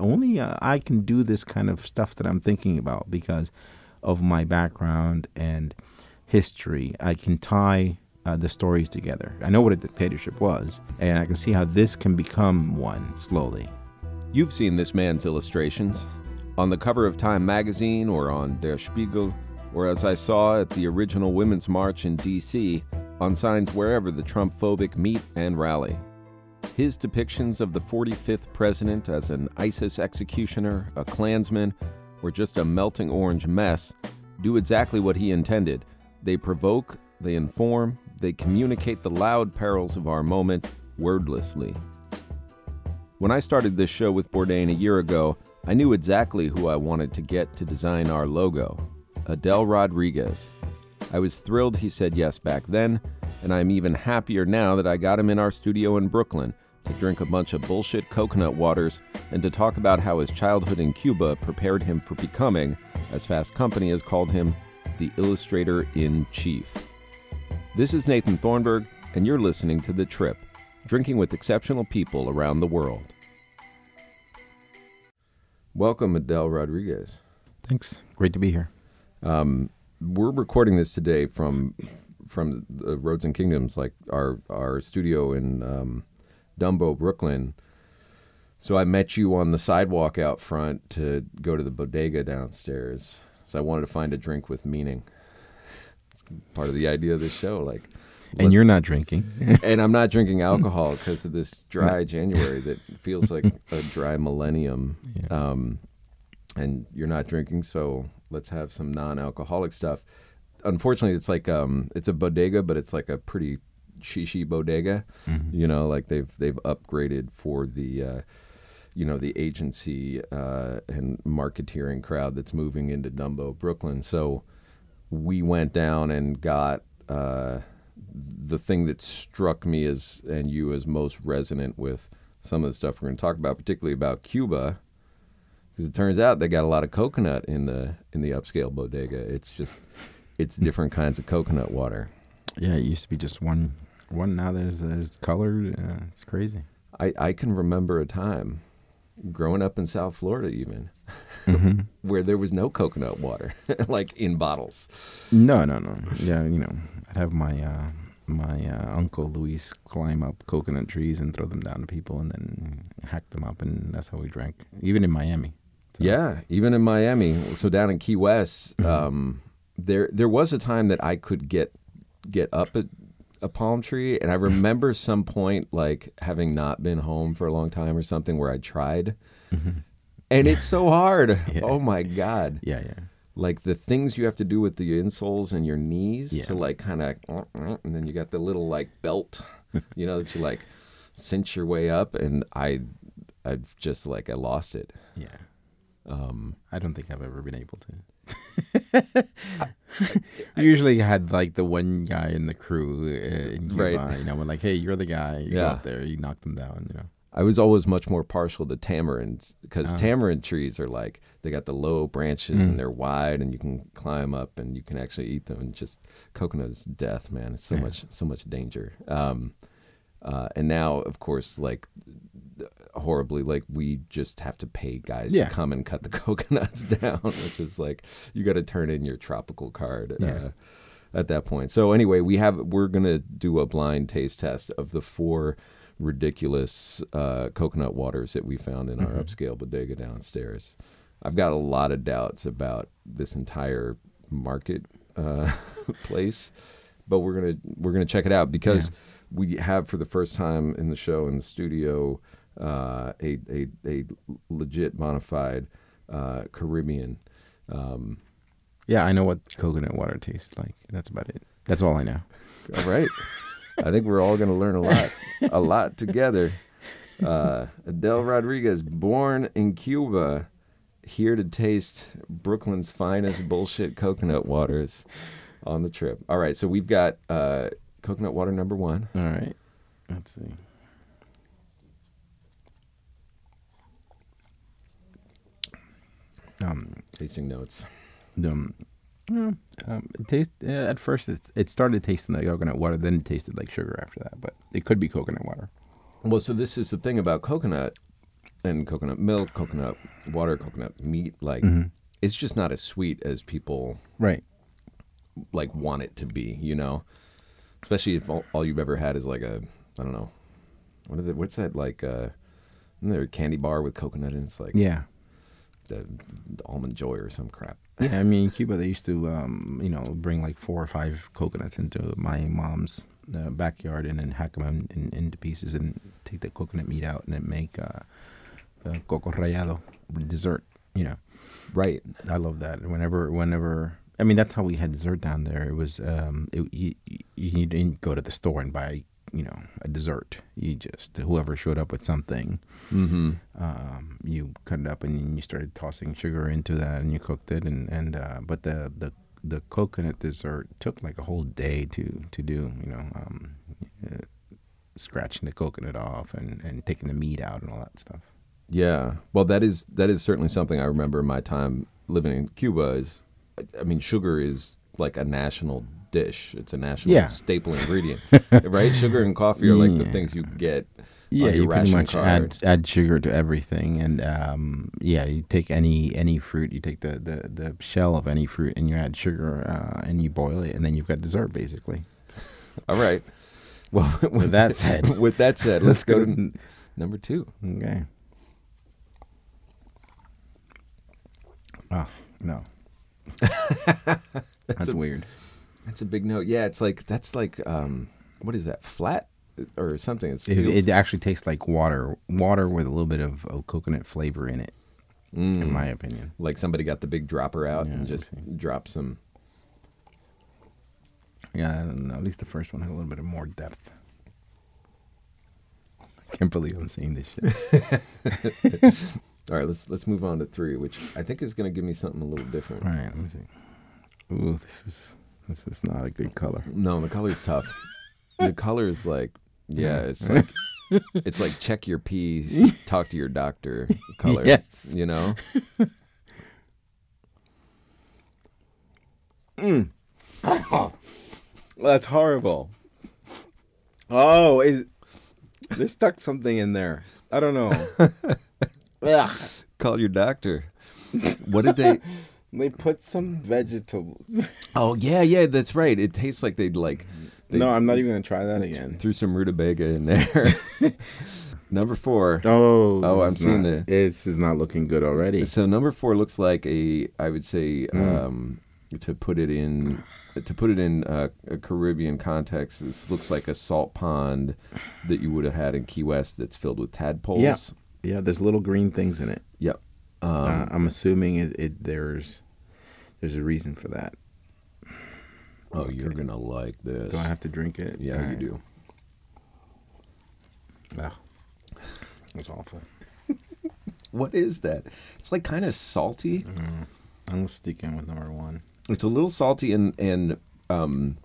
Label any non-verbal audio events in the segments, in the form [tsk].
Only uh, I can do this kind of stuff that I'm thinking about because of my background and history. I can tie uh, the stories together. I know what a dictatorship was, and I can see how this can become one slowly. You've seen this man's illustrations on the cover of Time magazine or on Der Spiegel, or as I saw at the original Women's March in D.C., on signs wherever the Trump phobic meet and rally. His depictions of the 45th president as an ISIS executioner, a Klansman, or just a melting orange mess do exactly what he intended. They provoke, they inform, they communicate the loud perils of our moment wordlessly. When I started this show with Bourdain a year ago, I knew exactly who I wanted to get to design our logo Edel Rodriguez. I was thrilled he said yes back then, and I'm even happier now that I got him in our studio in Brooklyn to drink a bunch of bullshit coconut waters and to talk about how his childhood in Cuba prepared him for becoming, as Fast Company has called him, the illustrator in chief. This is Nathan Thornburgh, and you're listening to The Trip, drinking with exceptional people around the world. Welcome, Edel Rodriguez. Thanks. Great to be here. Um, we're recording this today from from the Roads and Kingdoms, like our our studio in um, Dumbo, Brooklyn. So I met you on the sidewalk out front to go to the bodega downstairs. So I wanted to find a drink with meaning. It's part of the idea of this show, like. And you're not drinking. [laughs] and I'm not drinking [laughs] alcohol because of this dry January that feels like a dry millennium. Um, and you're not drinking, so let's have some non-alcoholic stuff. Unfortunately, it's like um, it's a bodega, but it's like a pretty shishi bodega. You know, like they've they've upgraded for the. Uh, you know the agency uh, and marketeering crowd that's moving into Dumbo, Brooklyn. So we went down and got uh, the thing that struck me as and you as most resonant with some of the stuff we're going to talk about, particularly about Cuba, because it turns out they got a lot of coconut in the in the upscale bodega. It's just it's different kinds of coconut water. yeah, it used to be just one. One now there's there's colored. Uh, it's crazy. I, I can remember a time growing up in South Florida even [laughs] where there was no coconut water [laughs] like in bottles. No, no, no. Yeah, you know, I'd have my uh, my uh, uncle Luis climb up coconut trees and throw them down to people, and then hack them up, and that's how we drank. Even in Miami. So- Yeah, even in Miami. So down in Key West, um, there there was a time that I could get get up a, a palm tree, and I [laughs] remember some point like having not been home for a long time or something where I tried, and it's so hard. [laughs] Yeah. Oh my god! Yeah, yeah. Like the things you have to do with the insoles and your knees Yeah. to like kind of, and then you got the little like belt, [laughs] you know, that you like cinch your way up, and I, I just like I lost it. Yeah. Um, I don't think I've ever been able to. [laughs] Usually had like the one guy in the crew uh, in Cuba, Right. you know, when like, hey, you're the guy. You go Yeah. out there, you knock them down, you know. I was always much more partial to tamarinds because Ah. tamarind trees are like they got the low branches Mm. and they're wide and you can climb up and you can actually eat them. And just coconut is death, man. It's so Yeah. much so much danger. Um, uh, and now, of course, like horribly, like we just have to pay guys Yeah. to come and cut the [laughs] coconuts down, which is like you got to turn in your tropical card. Yeah. Uh, at that point. So anyway, we have we're gonna do a blind taste test of the four ridiculous uh, coconut waters that we found in our upscale bodega downstairs. I've got a lot of doubts about this entire market uh, [laughs] place, but we're gonna we're gonna check it out because we have for the first time in the show in the studio uh, a, a a legit fide uh, Caribbean. Um, Yeah, I know what coconut water tastes like. That's about it. That's all I know. All right. I think we're all going to learn a lot, a lot together. Uh, Edel Rodriguez, born in Cuba, here to taste Brooklyn's finest bullshit coconut waters on the trip. All right, so we've got uh, coconut water number one. All right. Let's see. Um, Tasting notes. um, yeah, um, it taste uh, at first it's, it started tasting like coconut water, then it tasted like sugar after that. But it could be coconut water. Well, so this is the thing about coconut and coconut milk, coconut water, coconut meat. Like, it's just not as sweet as people Right. like want it to be. You know, especially if all, all you've ever had is like a I don't know what is it? What's that like? Uh, isn't there a candy bar with coconut and it's like Yeah. the, the almond joy or some crap. [laughs] Yeah, I mean, in Cuba, they used to, um, you know, bring like four or five coconuts into my mom's uh, backyard and then hack them in, in, into pieces and take the coconut meat out and then make uh, uh, coco rallado dessert. You know, Right. I love that. Whenever, whenever, I mean, that's how we had dessert down there. It was, um, it, you, you didn't go to the store and buy, you know, a dessert. You just whoever showed up with something Mm-hmm. um, you cut it up and you started tossing sugar into that and you cooked it and and uh, but the the the coconut dessert took like a whole day to to do you know um, uh, scratching the coconut off and and taking the meat out and all that stuff Yeah. Well, that is that is certainly something I remember in my time living in Cuba. Is I mean, sugar is like a national dish. It's a national Yeah. staple ingredient, [laughs] right? Sugar and coffee are like the things you get. yeah on your you pretty much card. add add sugar to everything and um, yeah you take any any fruit you take the, the the shell of any fruit and you add sugar uh, and you boil it and then you've got dessert basically All right. [laughs] Well, [laughs] with that said with that said, let's go to number two. Okay. Oh, no. [laughs] That's a- weird. That's a big note. Yeah, it's like that's like um, what is that? Flat or something? It's It, it actually tastes like water, water with a little bit of, of coconut flavor in it, Mm. in my opinion. like somebody got the big dropper out Yeah, and just dropped some. Yeah, I don't know. At least the first one had a little bit of more depth. I can't believe I'm saying this shit. [laughs] [laughs] All right, let's let's move on to three, which I think is going to give me something a little different. All right, let me see. Ooh, this is this is not a good color. No, the color is tough. [laughs] the color is like, yeah, it's like [laughs] it's like check your P's, [laughs] talk to your doctor color. Yes. you know. Mm. That's horrible. Oh, is they stuck something in there? I don't know. Ugh. Call your doctor. What did they? [laughs] They put some vegetables. Oh yeah, yeah, that's right. It tastes like they'd like they no, I'm not even gonna try that again. threw some rutabaga in there. [laughs] number four. Oh, Oh, I'm seeing the- This is not looking good already. So number four looks like a, I would say, Mm. um, to put it in, to put it in uh, a Caribbean context, this looks like a salt pond that you would have had in Key West that's filled with tadpoles. Yeah. Yeah, there's little green things in it. Yep. Um, uh, I'm assuming it, it. There's there's a reason for that. oh, you're gonna like this. Do I have to drink it? yeah, All you right. do. Ugh. It's awful. [laughs] What is that? It's like kind of salty. I'm sticking with number one. It's a little salty and and um,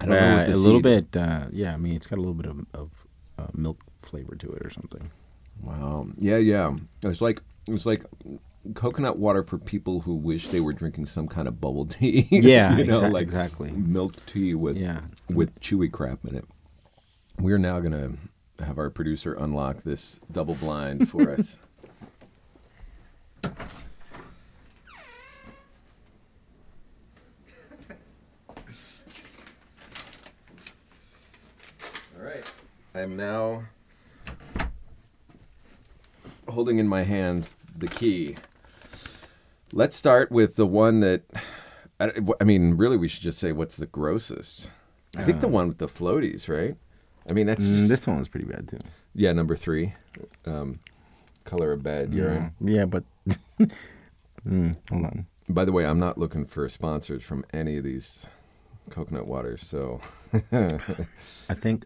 I don't know Uh, the a little seed- bit. Uh, yeah, I mean, it's got a little bit of, of uh, milk flavor to it or something. Wow. Yeah, yeah. It's like it's like coconut water for people who wish they were drinking some kind of bubble [laughs] tea. Yeah, you know, exact- like exactly. milk tea with Yeah. with chewy crap in it. We're now gonna have our producer unlock this double blind for [laughs] us. All right. I'm now holding in my hands the key. Let's start with the one that I, I mean, really, we should just say what's the grossest. I think the one with the floaties, right? I mean, that's Mm, just, this one was pretty bad too. yeah, number three, um, color of bed urine. Yeah, but [laughs] mm, hold on. By the way, I'm not looking for sponsors from any of these coconut waters. So, [laughs] I think,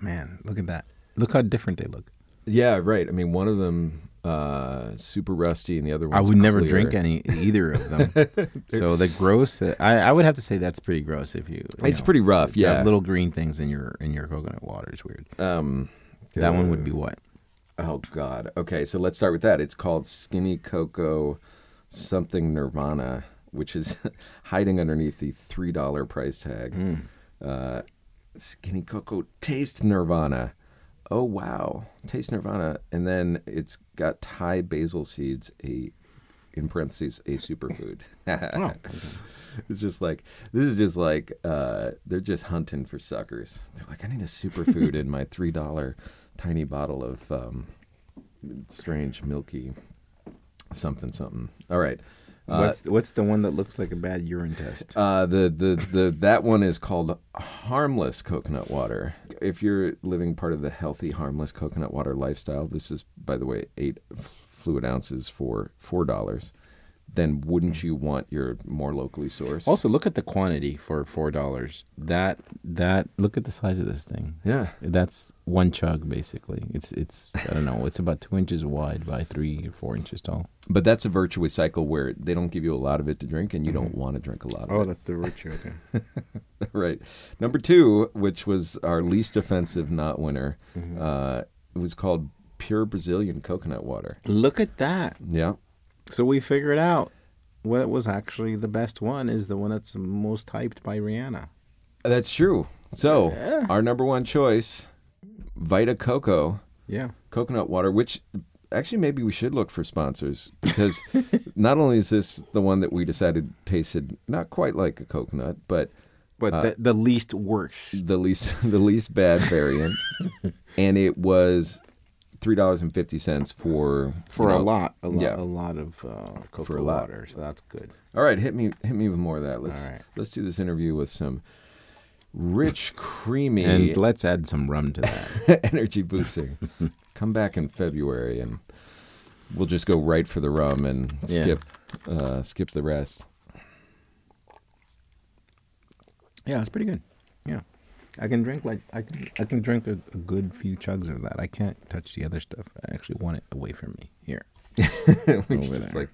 man, look at that. Look how different they look. Yeah, right. I mean, one of them uh, super rusty, and the other one I would never drink any either of them. [laughs] so the gross, I, I would have to say that's pretty gross. If you, you It's know, pretty rough, yeah. little green things in your in your coconut water is weird. Um, That one uh, would be what? Oh God. Okay, so let's start with that. It's called Skinny Cocoa something Nirvana, which is [laughs] hiding underneath the three dollar price tag. Uh, Skinny Cocoa Taste Nirvana. Oh wow, Taste Nirvana, and then it's got Thai basil seeds, a in parentheses a superfood. [laughs] Oh, [laughs] It's just like this is just like uh, they're just hunting for suckers. They're like, I need a superfood in my three dollar tiny bottle of um, strange milky something something. All right. Uh, what's what's the one that looks like a bad urine test? uh, the, the the that one is called harmless coconut water. If you're living part of the healthy harmless coconut water lifestyle, this is by the way eight fluid ounces for four dollars. Then wouldn't you want your more locally sourced? Also, look at the quantity for four dollars. That that look at the size of this thing. yeah, That's one chug basically. It's it's I don't know. It's about two inches wide by three or four inches tall. but that's a virtuous cycle where they don't give you a lot of it to drink, and you don't want to drink a lot of it. Oh, that's the virtue. Okay. [laughs] right. Number two, which was our least offensive not winner, Mm-hmm. uh, it was called pure Brazilian coconut water. look at that. Yeah. So we figured out what was actually the best one is the one that's most hyped by Rihanna. That's true. So Yeah. our number one choice, Vita Coco Yeah. coconut water, which actually maybe we should look for sponsors because [laughs] not only is this the one that we decided tasted not quite like a coconut, but But Uh, the, the least worst. the least [laughs] the least bad variant, [laughs] and it was three dollars and fifty cents for For you a know- lot, a lot, yeah. a lot of uh, cocoa a lot. water, so that's good. All right, hit me hit me with more of that. Let's right. let's do this interview with some rich, [laughs] creamy And let's add some rum to that. [laughs] energy boosting. [laughs] Come back in February and we'll just go right for the rum and Yeah. skip uh, skip the rest. yeah, it's pretty good. I can drink like I can I can drink a, a good few chugs of that. I can't touch the other stuff. I actually want it away from me. Here. [laughs] we just there. like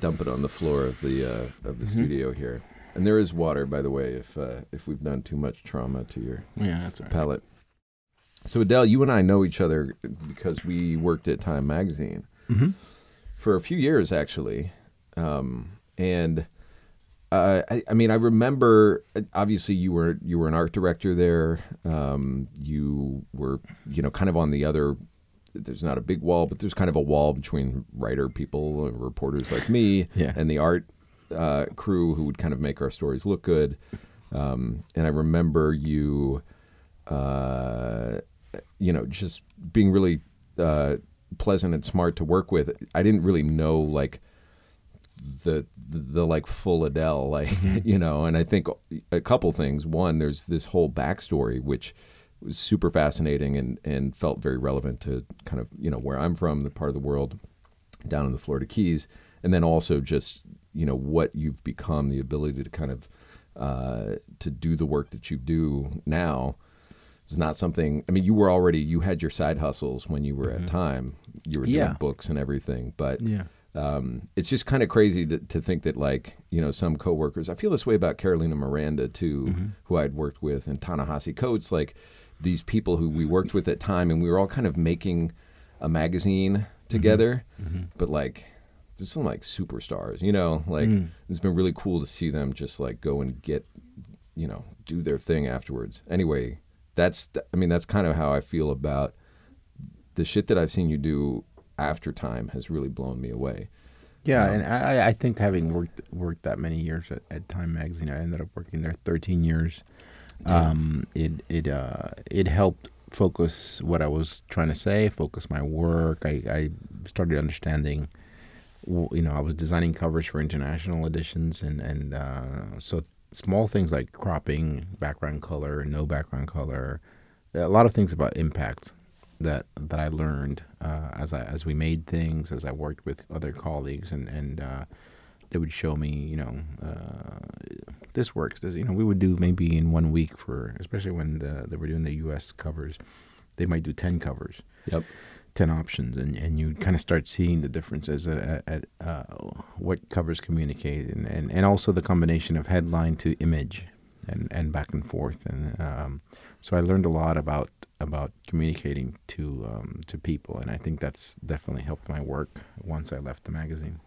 dump it on the floor of the uh, of the Mm-hmm. studio here. And there is water, by the way, if uh, if we've done too much trauma to your Yeah, right. palate. So Edel, you and I know each other because we worked at Time Magazine Mhm. for a few years, actually, um, and uh, I, I mean, I remember. Obviously, you were you were an art director there. Um, you were, you know, kind of on the other. There's not a big wall, but there's kind of a wall between writer people and reporters like me [laughs] Yeah. and the art uh, crew who would kind of make our stories look good. Um, and I remember you, uh, you know, just being really uh, pleasant and smart to work with. I didn't really know like the the, like full Edel, [laughs] like you know. And I think a couple things. One, there's this whole backstory which was super fascinating and and felt very relevant to kind of you know where I'm from, the part of the world down in the Florida Keys, and then also just you know what you've become, the ability to kind of uh, to do the work that you do now is not something. I mean, you were already you had your side hustles when you were at Time. You were Yeah. doing books and everything, but Yeah. Um, it's just kind of crazy that, to think that like you know some coworkers. I feel this way about Carolina Miranda too, mm-hmm. who I'd worked with, and Ta-Nehisi Coates. Like these people who we worked with at time, and we were all kind of making a magazine mm-hmm. together, mm-hmm. but like. There's some like superstars, you know. Like mm. it's been really cool to see them just like go and get, you know, do their thing afterwards. Anyway, that's th- I mean that's kind of how I feel about the shit that I've seen you do after time has really blown me away. Yeah, and I, I think having worked worked that many years at, at Time Magazine, I ended up working there 13 years. Um, it it uh, it helped focus what I was trying to say, focus my work. I, I started understanding, you know, I was designing covers for international editions, and and uh, so small things like cropping, background color, no background color, a lot of things about impact that that I learned uh, as I as we made things, as I worked with other colleagues, and and uh, they would show me, you know, uh, this works. This, you know, we would do maybe in one week for, especially when the, they were doing the U.S. covers, they might do ten covers. Yep. ten options, and, and you kind of start seeing the differences at, at uh, what covers communicate, and, and, and also the combination of headline to image, and, and back and forth, and um, so I learned a lot about about communicating to um, to people, and I think that's definitely helped my work once I left the magazine.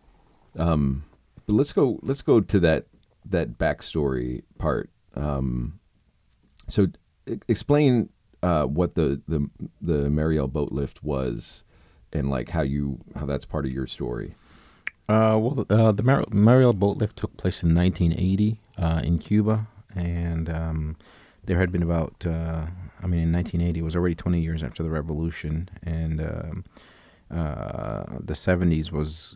Um, but let's go let's go to that that backstory part. Um, so explain uh, what the the the Mariel boat lift was, and like how you how that's part of your story. Uh, well, uh, the Mar- Mariel boat lift took place in 1980 uh, in Cuba, and um, there had been about uh, I mean in 1980 it was already 20 years after the revolution, and um, uh, the 70s was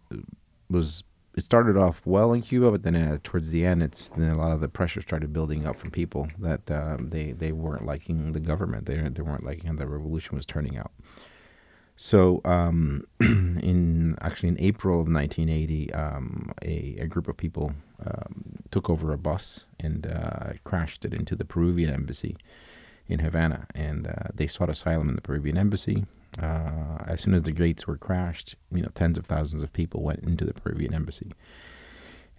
was it started off well in Cuba, but then uh, towards the end, it's then a lot of the pressure started building up from people that um, they they weren't liking the government. They they weren't liking how the revolution was turning out. So, um, [clears throat] in actually in April of 1980, um, a, a group of people um, took over a bus and uh, crashed it into the Peruvian embassy in Havana, and uh, they sought asylum in the Peruvian embassy. Uh, as soon as the gates were crashed, you know, tens of thousands of people went into the Peruvian embassy.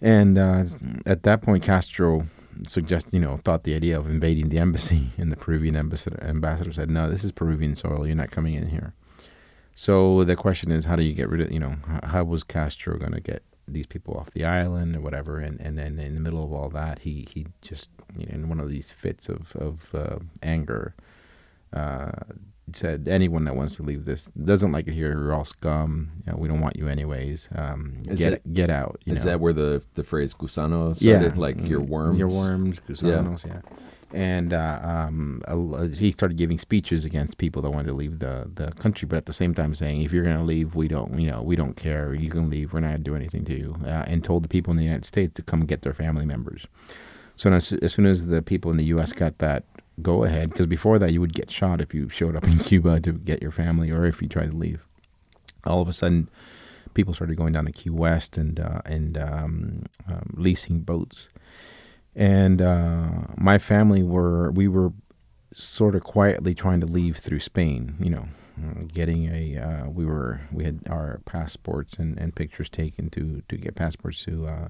And uh, at that point, Castro suggested, you know, thought the idea of invading the embassy, [laughs] and the Peruvian ambassador, ambassador said, "No, this is Peruvian soil. You're not coming in here." So the question is, how do you get rid of, you know, how, how was Castro going to get these people off the island or whatever? And and then in the middle of all that, he he just, you know, in one of these fits of of uh, anger. Uh, said anyone that wants to leave this doesn't like it here. You're all scum. You know, we don't want you anyways. Um, get that, get out. is know. that where the the phrase "gusano" started? Yeah, like your Mm, worms. your worms, gusanos. Yeah. And uh, um, a- he started giving speeches against people that wanted to leave the, the country, but at the same time saying, "If you're going to leave, we don't, you know, we don't care. You can leave. We're not going to do anything to you." Uh, and told the people in the United States to come get their family members. So as, as soon as the people in the U.S. got that go ahead, because before that you would get shot if you showed up in [laughs] Cuba to get your family or if you tried to leave. All of a sudden, people started going down to Key West and uh, and um, um, leasing boats. And uh, my family were we were sort of quietly trying to leave through Spain. You know, getting a uh, we were we had our passports and, and pictures taken to to get passports to uh,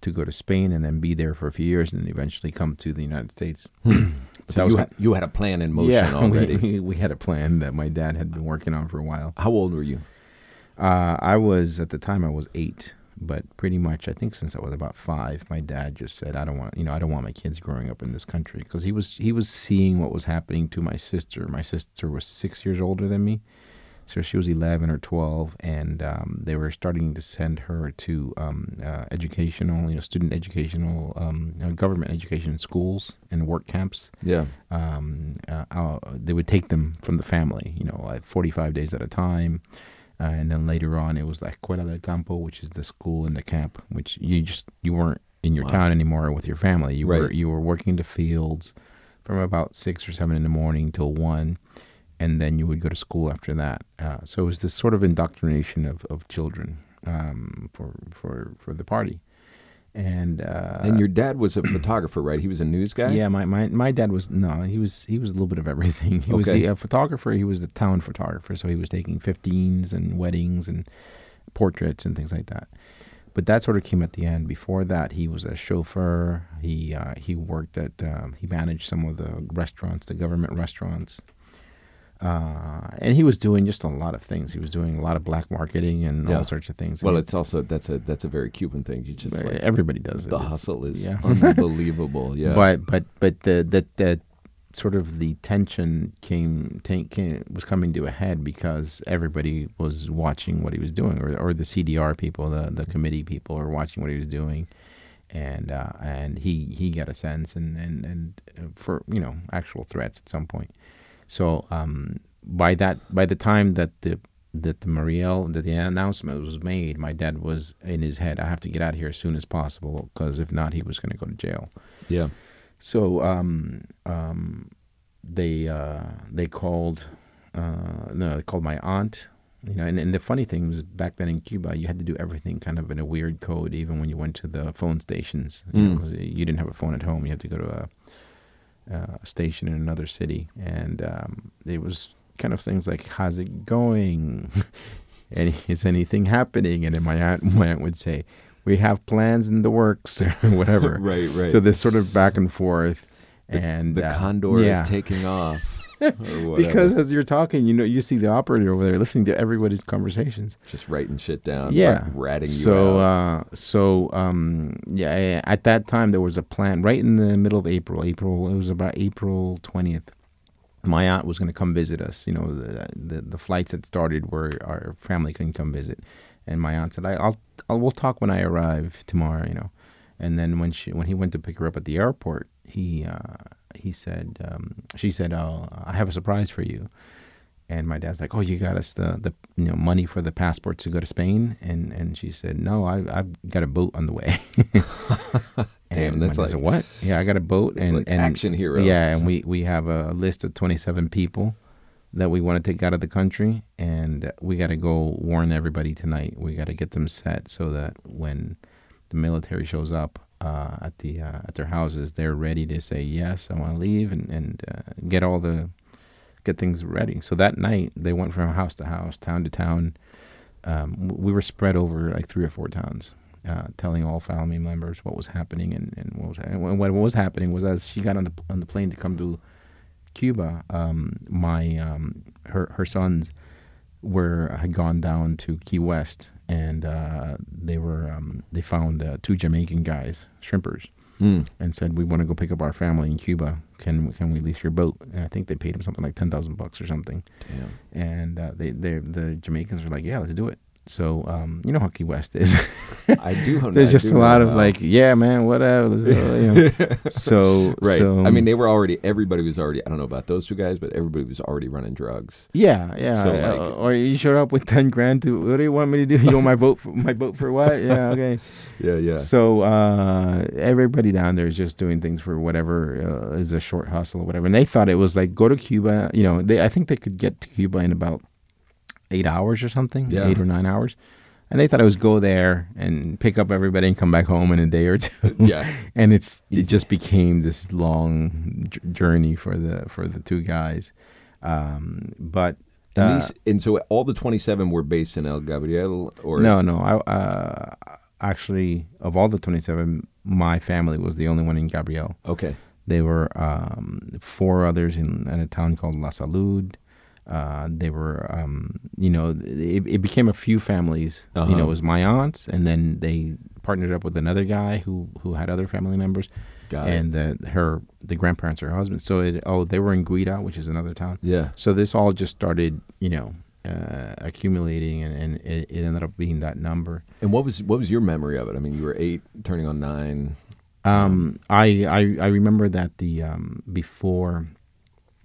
to go to Spain and then be there for a few years and then eventually come to the United States. [clears throat] So you, had, you had a plan in motion yeah, [laughs] already. We, we had a plan that my dad had been working on for a while. How old were you? Uh, I was at the time I was eight, but pretty much I think since I was about five, my dad just said, "I don't want you know I don't want my kids growing up in this country," because he was he was seeing what was happening to my sister. My sister was six years older than me, so she was eleven or twelve, and um, they were starting to send her to um, uh, educational, you know, student educational, um, you know, government education schools and work camps Yeah. um, uh, uh, they would take them from the family, you know, like 45 days at a time. Uh, and then later on, it was like Escuela del Campo, which is the school in the camp, which you just you weren't in your Wow. town anymore with your family. You were you were working the fields from about six or seven in the morning till one, and then you would go to school after that. Uh, so it was this sort of indoctrination of of children um, for for for the party. And uh, and your dad was a photographer, right? He was a news guy. yeah, my, my, my dad was no, he was he was a little bit of everything. [laughs] He was Okay. the, a photographer. He was the town photographer, so he was taking 15s and weddings and portraits and things like that. But that sort of came at the end. Before that, he was a chauffeur. He uh, he worked at um, he managed some of the restaurants, the government restaurants, uh, and he was doing just a lot of things. He was doing a lot of black marketing and Yeah. all sorts of things. Well, And it's also that's a that's a very Cuban thing. You just like everybody does it. the It's- hustle is yeah. [laughs] unbelievable. Yeah. But but but the the the sort of the tension came, came was coming to a head because everybody was watching what he was doing, or or the CDR people, the the committee people, are watching what he was doing, and uh, and he he got a sense and and and for you know actual threats at some point. So um, by that by the time that the that the Mariel that the announcement was made, my dad was in his head. I have to get out of here as soon as possible because if not, he was going to go to jail. yeah. So um, um, they uh, they called uh, no they called my aunt. You know, and, and the funny thing was back then in Cuba, you had to do everything kind of in a weird code, even when you went to the phone stations. You, know, Mm. 'cause you didn't have a phone at home; you had to go to a, a station in another city, and um, it was kind of things like, "How's it going? [laughs] Any, is anything happening?" And then my aunt, [laughs] my aunt would say, "We have plans in the works," [laughs] or whatever. right, right. So this sort of back and forth, and the uh, condor yeah. is taking off. [laughs] because as you're talking, you know, you see the operator over there listening to everybody's conversations. just writing shit down, yeah, ratting you so, out. uh, so um, yeah, at that time there was a plan right in the middle of April. April, it was about April twentieth. My aunt was going to come visit us. You know, the, the the flights had started where our family couldn't come visit, and my aunt said, I, "I'll, I'll we'll talk when I arrive tomorrow." You know, and then when she when he went to pick her up at the airport, he uh, he said, um, she said, "Oh, I have a surprise for you." And my dad's like, "Oh, you got us the, the you know money for the passport to go to Spain?" And and she said, "No, I I've got a boat on the way." [laughs] [laughs] Damn, and that's dad said, like- what? Yeah, I got a boat and like and action hero. Yeah, and we we have a list of twenty seven people that we want to take out of the country, and we got to go warn everybody tonight. We got to get them set so that when the military shows up uh, at the uh, at their houses, they're ready to say yes, I want to leave, and and uh, get all the get things ready. So that night, they went from house to house, town to town. Um, we were spread over like three or four towns, uh, telling all family members what was happening and, and what was and what was happening was as she got on the on the plane to come to Cuba, um, my um, her her sons were had gone down to Key West and uh, they were um, they found uh, two Jamaican guys, shrimpers, Mm. and said we want to go pick up our family in Cuba. Can can we lease your boat? And I think they paid him something like ten thousand bucks or something. Damn. And uh, they they the Jamaicans were like, yeah, let's do it. So um, you know how Key West is. I do. [laughs] There's just do a lot know of like, yeah, man, whatever. You know. [laughs] so Right. So, I mean, they were already. Everybody was already. I don't know about those two guys, but everybody was already running drugs. Yeah, yeah. So, uh, like- or you showed up with ten grand to what do you want me to do? You want my vote for my vote for what? Yeah, [laughs] okay. Yeah, yeah. So uh, everybody down there is just doing things for whatever uh, is a short hustle or whatever. And they thought it was like go to Cuba. You know, they I think they could get to Cuba in about eight hours or something, Yeah. eight or nine hours. And they thought I was go there and pick up everybody and come back home in a day or two. [laughs] Yeah. [laughs] and it's it just became this long j- journey for the for the two guys. Um, but And uh, these, and so all the twenty-seven were based in El Gabriel, or no, no. I uh, actually of all the twenty seven, my family was the only one in Gabriel. Okay. There were um, four others in, in a town called La Salud. Uh, they were, um, you know, it, it became a few families. You know, Uh-huh. it was my aunts, and then they partnered up with another guy who who had other family members, Got it. and the, her the grandparents, her husband. So it oh, they were in Guida, which is another town. Yeah. So this all just started, you know, uh, accumulating, and, and it, it ended up being that number. And what was what was your memory of it? I mean, you were eight, turning on nine. Um, I, I I remember that the um, before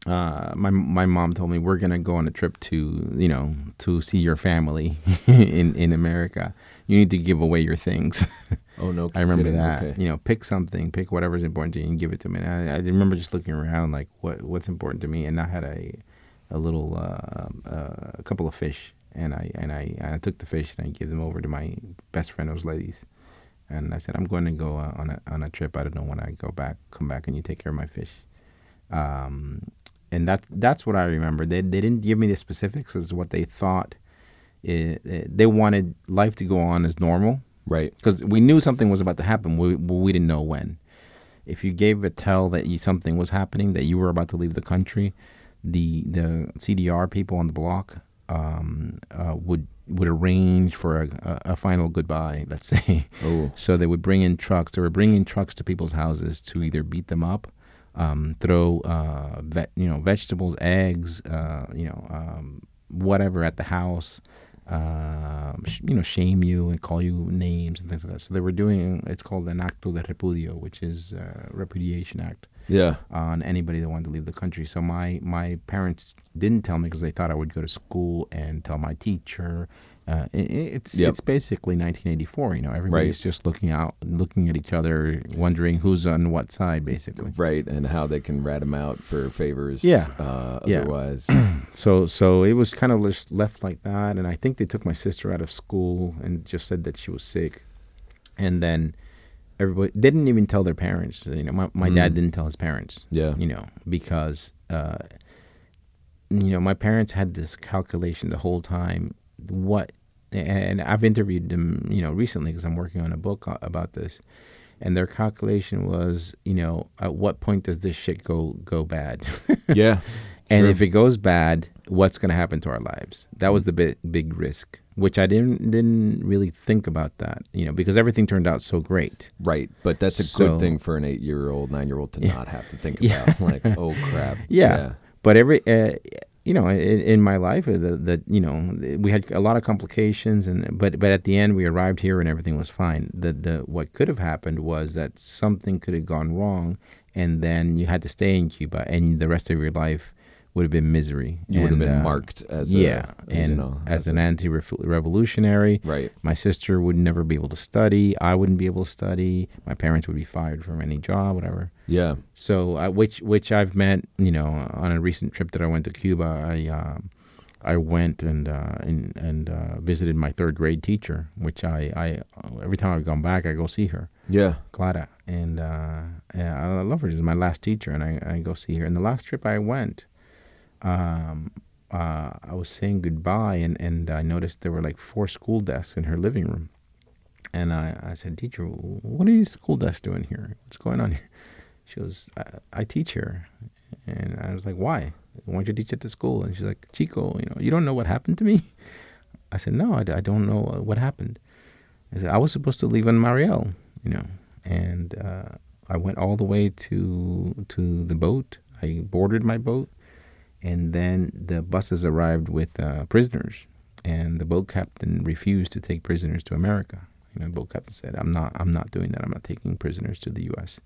uh, my my mom told me we're gonna go on a trip to you know to see your family [laughs] in in America. You need to give away your things. Oh no! [laughs] I remember kidding. that. Okay. You know, pick something, pick whatever's important to you, and give it to me. And I, I remember just looking around like what what's important to me, and I had a a little uh, uh, a couple of fish, and I and I I took the fish and I gave them over to my best friend, those ladies, and I said I'm going to go uh, on a on a trip. I don't know when I go back, come back, and you take care of my fish. Um, and that that's what I remember. They they didn't give me the specifics as what they thought. It, it, they wanted life to go on as normal Right. because we knew something was about to happen. We we didn't know when. If you gave a tell that you, something was happening, that you were about to leave the country, the the CDR people on the block um, uh, would would arrange for a, a, a final goodbye. Let's [laughs] say. Oh. So they would bring in trucks. They were bringing trucks to people's houses to either beat them up, um, throw uh, ve- you know vegetables, eggs, uh, you know um, whatever at the house, um, sh- you know shame you and call you names and things like that. So they were doing it's called an acto de repudio, which is a repudiation act Yeah. on anybody that wanted to leave the country. So my my parents didn't tell me because they thought I would go to school and tell my teacher. Uh, it, it's Yep. it's basically 1984. You know, everybody's just looking out, looking at each other, wondering who's on what side, basically. Right, and how they can rat them out for favors. Yeah. Uh, Yeah. Otherwise. [clears throat] So so it was kind of just left like that, and I think they took my sister out of school and just said that she was sick, and then everybody they didn't even tell their parents. You know, my my dad Mm. didn't tell his parents. Yeah. you know, because uh, you know, my parents had this calculation the whole time. What, and I've interviewed them, you know, recently because I'm working on a book about this. And their calculation was, you know, at what point does this shit go go bad? [laughs] yeah. And if it goes bad, what's going to happen to our lives? That was the big big risk, which I didn't didn't really think about that, you know, because everything turned out so great. Right, but that's a So- good thing for an eight-year-old, nine-year-old to not have to think [laughs] Yeah. about. Like, oh crap. Yeah. But every, uh, you know, in, in my life, uh, the you know, we had a lot of complications, and but but at the end, we arrived here and everything was fine. The the what could have happened was that something could have gone wrong, and then you had to stay in Cuba, and the rest of your life would have been misery. You would have been uh, marked as a, yeah, you and know, as, a- an anti-revolutionary, right. my sister would never be able to study. I wouldn't be able to study. My parents would be fired from any job, whatever. Yeah. So, uh, which which I've met, you know, on a recent trip that I went to Cuba, I um, I went and uh, and, and uh, visited my third grade teacher, which I, I every time I've gone back, I go see her, Yeah. Clara, and uh, yeah, I love her. She's my last teacher, and I, I go see her. And the last trip I went, um, uh, I was saying goodbye, and, and I noticed there were like four school desks in her living room. And I, I said, Teacher, what are these school desks doing here? What's going on here? She goes, I, I teach here. And I was like, Why? Why don't you teach at the school? And she's like, Chico, you know, you don't know what happened to me? [laughs] I said, No, I, I don't know what happened. I said, I was supposed to leave in Mariel, you know, and uh, I went all the way to to the boat. I boarded my boat, and then the buses arrived with uh, prisoners, and the boat captain refused to take prisoners to America. You know, the boat captain said, "I'm not, I'm not doing that. I'm not taking prisoners to the U.S."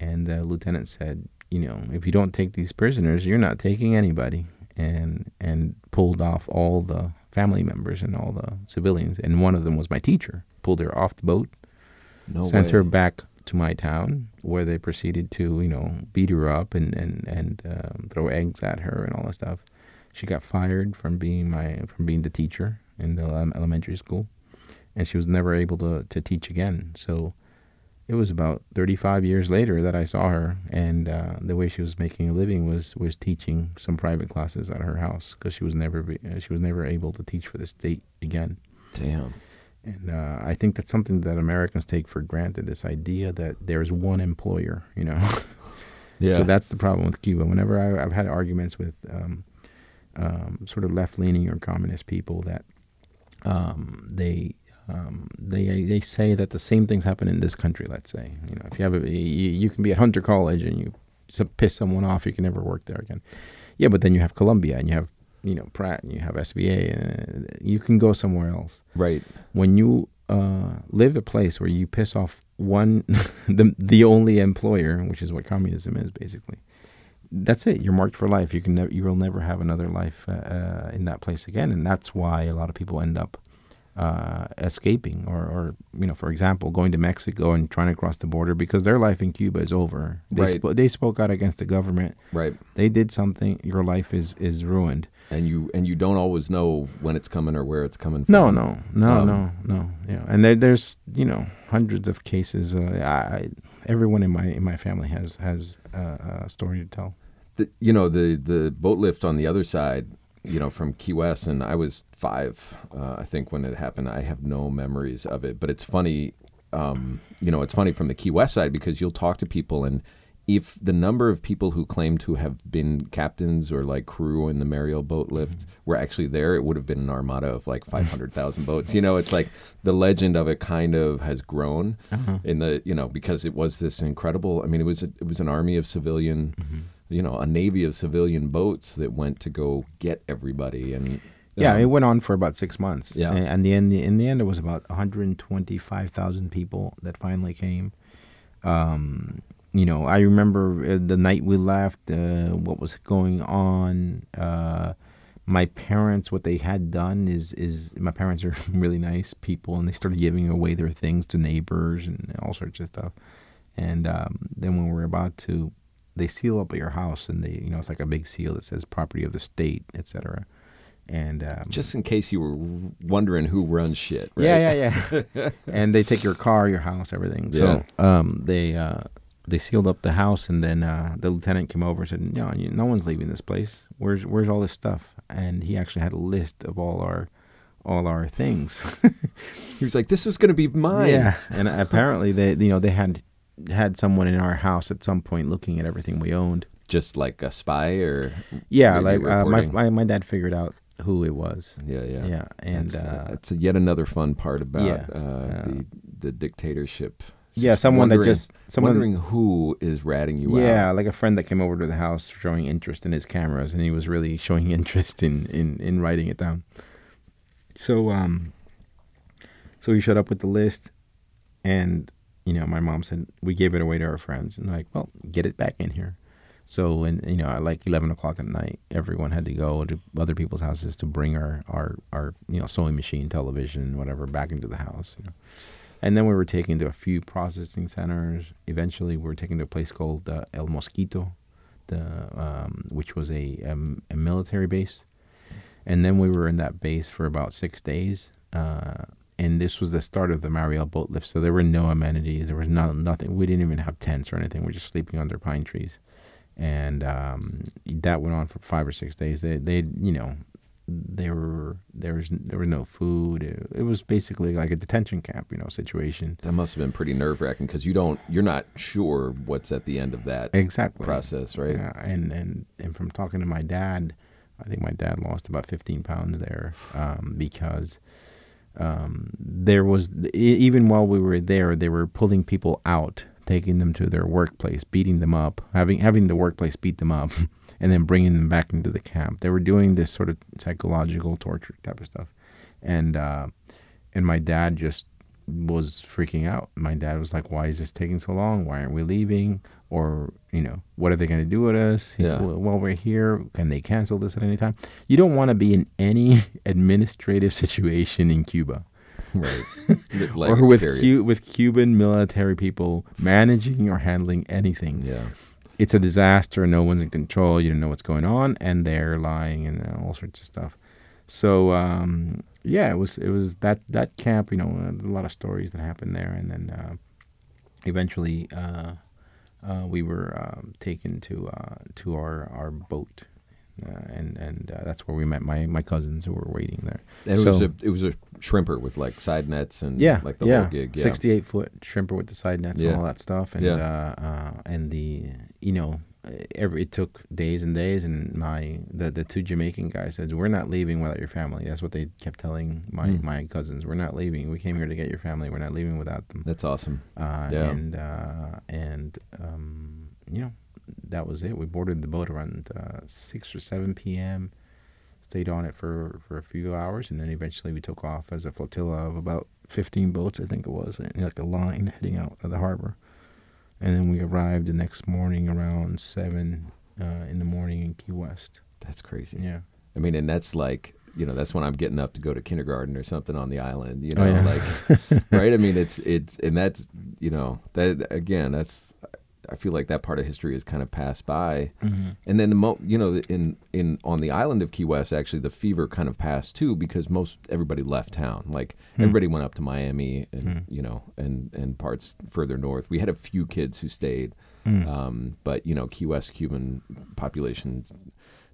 And the lieutenant said, "You know, if you don't take these prisoners, you're not taking anybody." And and pulled off all the family members and all the civilians, and one of them was my teacher. Pulled her off the boat, No sent way. her back to my town, where they proceeded to, you know, beat her up and and and um, throw eggs at her and all that stuff. She got fired from being my from being the teacher in the elementary school, and she was never able to to teach again. So it was about 35 years later that I saw her, and uh, the way she was making a living was was teaching some private classes at her house because she was never she was never able to teach for the state again. Damn. And uh, I think that's something that Americans take for granted. This idea that there's one employer, you know. [laughs] Yeah. So that's the problem with Cuba. Whenever I, I've had arguments with um, um, sort of left-leaning or communist people, that um, they um, they they say that the same things happen in this country. Let's say, you know, if you have a, you, you can be at Hunter College and you piss someone off, you can never work there again. Yeah, but then you have Columbia and you have you know Pratt and you have SVA, and uh, you can go somewhere else right. when you uh, live a place where you piss off one, [laughs] the the only employer, which is what communism is basically. That's it. You're marked for life. You can never, you will never have another life uh, uh, in that place again, and that's why a lot of people end up uh, escaping, or, or you know, for example, going to Mexico and trying to cross the border because their life in Cuba is over. They Right. spo- they spoke out against the government. Right. They did something. Your life is is ruined. And you and you don't always know when it's coming or where it's coming from. No, no, no, Um, no, no. Yeah, and there, there's you know hundreds of cases. Uh, I, everyone in my in my family has has uh, a story to tell. the, you know the the boat lift on the other side you know from key west and i was five uh, i think when it happened i have no memories of it but it's funny um, you know it's funny from the key west side because you'll talk to people and if the number of people who claim to have been captains or like crew in the Mariel boat lift mm-hmm. were actually there, it would have been an armada of like mm-hmm. 500,000 boats. You know, it's like the legend of it kind of has grown uh-huh. in the, you know, because it was this incredible, I mean, it was, a, it was an army of civilian, mm-hmm. you know, a navy of civilian boats that went to go get everybody. And Yeah, it went on for about six months. Yeah. and, and the end, in the end, it was about 125,000 people that finally came. Um, you know, I remember uh, the night we left, uh, what was going on. Uh, my parents, what they had done is, is my parents are [laughs] really nice people, and they started giving away their things to neighbors and all sorts of stuff. And um, then when we were about to, they seal up your house, and they, you know, it's like a big seal that says "property of the state," etc. And um, just in case you were wondering who runs shit. Right? yeah, yeah, yeah. [laughs] and they take your car, your house, everything. So um, they uh, they sealed up the house, and then uh, the lieutenant came over and said, "No, you, no one's leaving this place. Where's where's all this stuff?" And he actually had a list of all our all our things. [laughs] He was like, "This was going to be mine." Yeah, and apparently they you know they had had someone in our house at some point looking at everything we owned. Just like a spy, or Yeah, like uh, my, my my dad figured out who it was. yeah, yeah, Yeah, and that's, uh, that's yet another fun part about yeah, uh, uh, the the dictatorship. Yeah, someone that just someone wondering who is ratting you yeah, out. Yeah, like a friend that came over to the house showing interest in his cameras, and he was really showing [laughs] interest in in in writing it down. So um, so he showed up with the list, and you know, my mom said we gave it away to our friends, and like, well, get it back in here. So and you know, at like eleven o'clock at night, everyone had to go to other people's houses to bring our our our you know sewing machine, television, whatever, back into the house. You know. And then we were taken to a few processing centers. Eventually, we were taken to a place called uh, El Mosquito, the um, which was a, um, a military base. And then we were in that base for about six days. Uh, and this was the start of the Mariel boat lift. So there were no amenities. There was no, nothing. We didn't even have tents or anything. We are just sleeping under pine trees. And um, that went on for five or six days. They, they, you know, there were there was there was no food. It, it was basically like a detention camp, you know, situation. That must have been pretty nerve wracking because you don't, you're not sure what's at the end of that Exactly. process, right? Yeah, and, and and from talking to my dad, I think my dad lost about 15 pounds there um, because um, there was even while we were there, they were pulling people out, taking them to their workplace, beating them up, having having the workplace beat them up, [laughs] and then bringing them back into the camp. They were doing this sort of psychological torture type of stuff, and uh, and my dad just was freaking out. My dad was like, "Why is this taking so long? Why aren't we leaving? Or you know, what are they going to do with us? Yeah. While we're here, can they cancel this at any time? You don't want to be in any [laughs] administrative situation in Cuba, Right. [laughs] Like, or with. Cu- with Cuban military people managing or handling anything. Yeah. It's a disaster. No one's in control. You don't know what's going on, and they're lying and all sorts of stuff. So um, yeah, it was it was that that camp. You know, a lot of stories that happened there, and then uh, eventually uh, uh, we were um, taken to uh, to our our boat, uh, and and uh, that's where we met my my cousins who were waiting there. And it So- was a it was a shrimper with like side nets and yeah, like the yeah, whole gig. Yeah. sixty-eight foot shrimper with the side nets Yeah. and all that stuff, and Yeah. uh, uh, and the you know every it took days and days, and my the the two Jamaican guys said we're not leaving without your family. That's what they kept telling my Mm. my cousins. We're not leaving. We came here to get your family. We're not leaving without them. That's awesome. Uh, Yeah. And uh, and um, you know that was it. We boarded the boat around uh, six or seven p.m. Stayed on it for, for a few hours, and then eventually we took off as a flotilla of about fifteen boats, I think it was, in like a line heading out of the harbor. And then we arrived the next morning around seven uh, in the morning in Key West. That's crazy. Yeah. I mean, and that's like you know that's when I'm getting up to go to kindergarten or something on the island. You know, Oh, yeah. like [laughs] right. I mean, it's it's and that's you know that again that's I feel like that part of history has kind of passed by. Mm-hmm. And then the mo- you know in in on the island of Key West, actually the fever kind of passed too because most everybody left town. Like Hmm. everybody went up to Miami and Hmm. you know and and parts further north. We had a few kids who stayed, Hmm. um, but you know Key West Cuban population,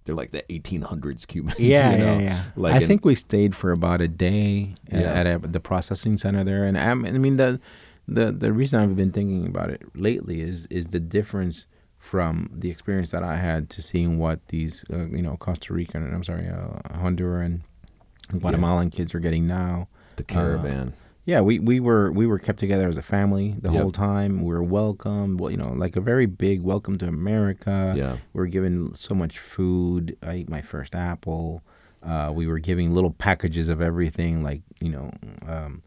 they're like the 1800s Cubans. [laughs] Yeah, you know? yeah, yeah. Like I in- think we stayed for about a day at, Yeah. at a, the processing center there, and I mean the the the reason I've been thinking about it lately is is the difference from the experience that I had to seeing what these uh, you know Costa Rican I'm sorry uh, Honduran and Guatemalan kids are getting now. the caravan. Yeah, we, we were we were kept together as a family the Yep. whole time. We were welcomed, well, you know, like a very big welcome to America. Yeah. We were given so much food. I ate my first apple. Uh, we were giving little packages of everything, like you know, um,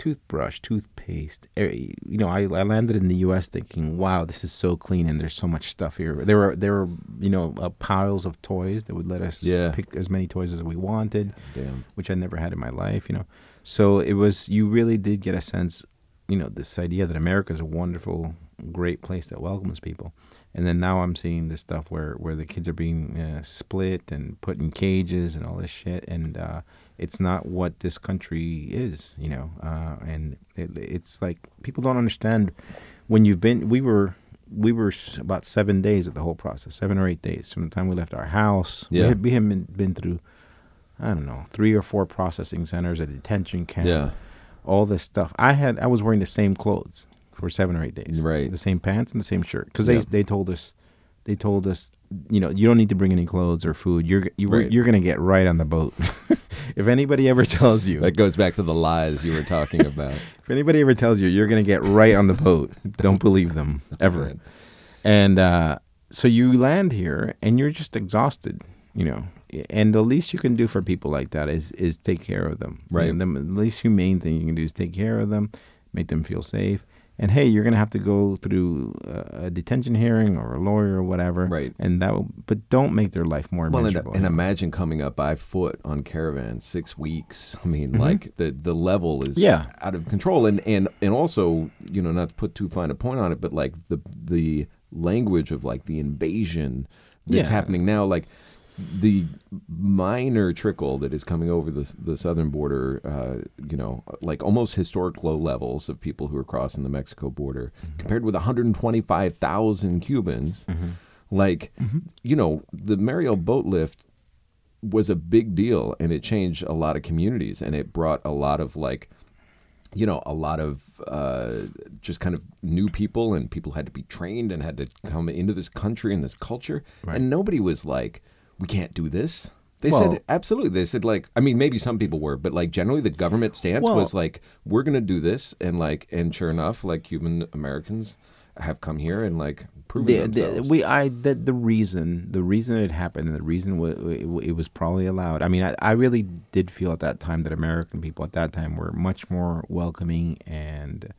toothbrush, toothpaste. Eh, You know, I, I landed in the U.S. thinking, "Wow, this is so clean, and there's so much stuff here." There were there were you know uh, piles of toys that would let us Yeah. pick as many toys as we wanted Damn. which I never had in my life, you know. So it was you really did get a sense, you know, this idea that America is a wonderful, great place that welcomes people. And then now I'm seeing this stuff where where the kids are being uh, split and put in cages and all this shit, and uh, it's not what this country is, you know. Uh, and it, it's like people don't understand when you've been. We were we were about seven days of the whole process, seven or eight days from the time we left our house. We Yeah. had, we had been, been through, I don't know, three or four processing centers, a detention camp, Yeah. all this stuff. I had I was wearing the same clothes for seven or eight days, Right. The same pants and the same shirt because Yeah. they they told us. They told us, you know, you don't need to bring any clothes or food. You're you, Right. you're gonna get right on the boat. [laughs] if anybody ever tells you, That goes back to the lies you were talking about. [laughs] if anybody ever tells you you're going to get right on the boat, don't believe them [laughs] ever. Right. And uh, so you land here and you're just exhausted, you know. And the least you can do for people like that is is take care of them. Right. The least humane thing you can do is take care of them, make them feel safe. And hey, you're going to have to go through a detention hearing or a lawyer or whatever. Right. And that, will, but don't make their life more Well, and, miserable. and imagine coming up by foot on caravan six weeks. [laughs] I mean, Mm-hmm. like the the level is Yeah. out of control, and and and also you know not to put too fine a point on it, but like the the language of like the invasion that's Yeah. happening now, like the minor trickle that is coming over the the southern border, uh, you know, like almost historic low levels of people who are crossing the Mexico border, Mm-hmm. compared with 125,000 Cubans. Like, you know, the Mariel boat lift was a big deal and it changed a lot of communities and it brought a lot of like you know a lot of uh, just kind of new people and people had to be trained and had to come into this country and this culture Right. and nobody was like we can't do this they Well- said absolutely they said like i mean maybe some people were but like generally the government stance Well- was like we're gonna do this and like and sure enough like cuban americans have come here and like proven the, the, themselves we I the, the reason the reason it happened and the reason it, it was probably allowed. I mean, I, I really did feel at that time that American people at that time were much more welcoming and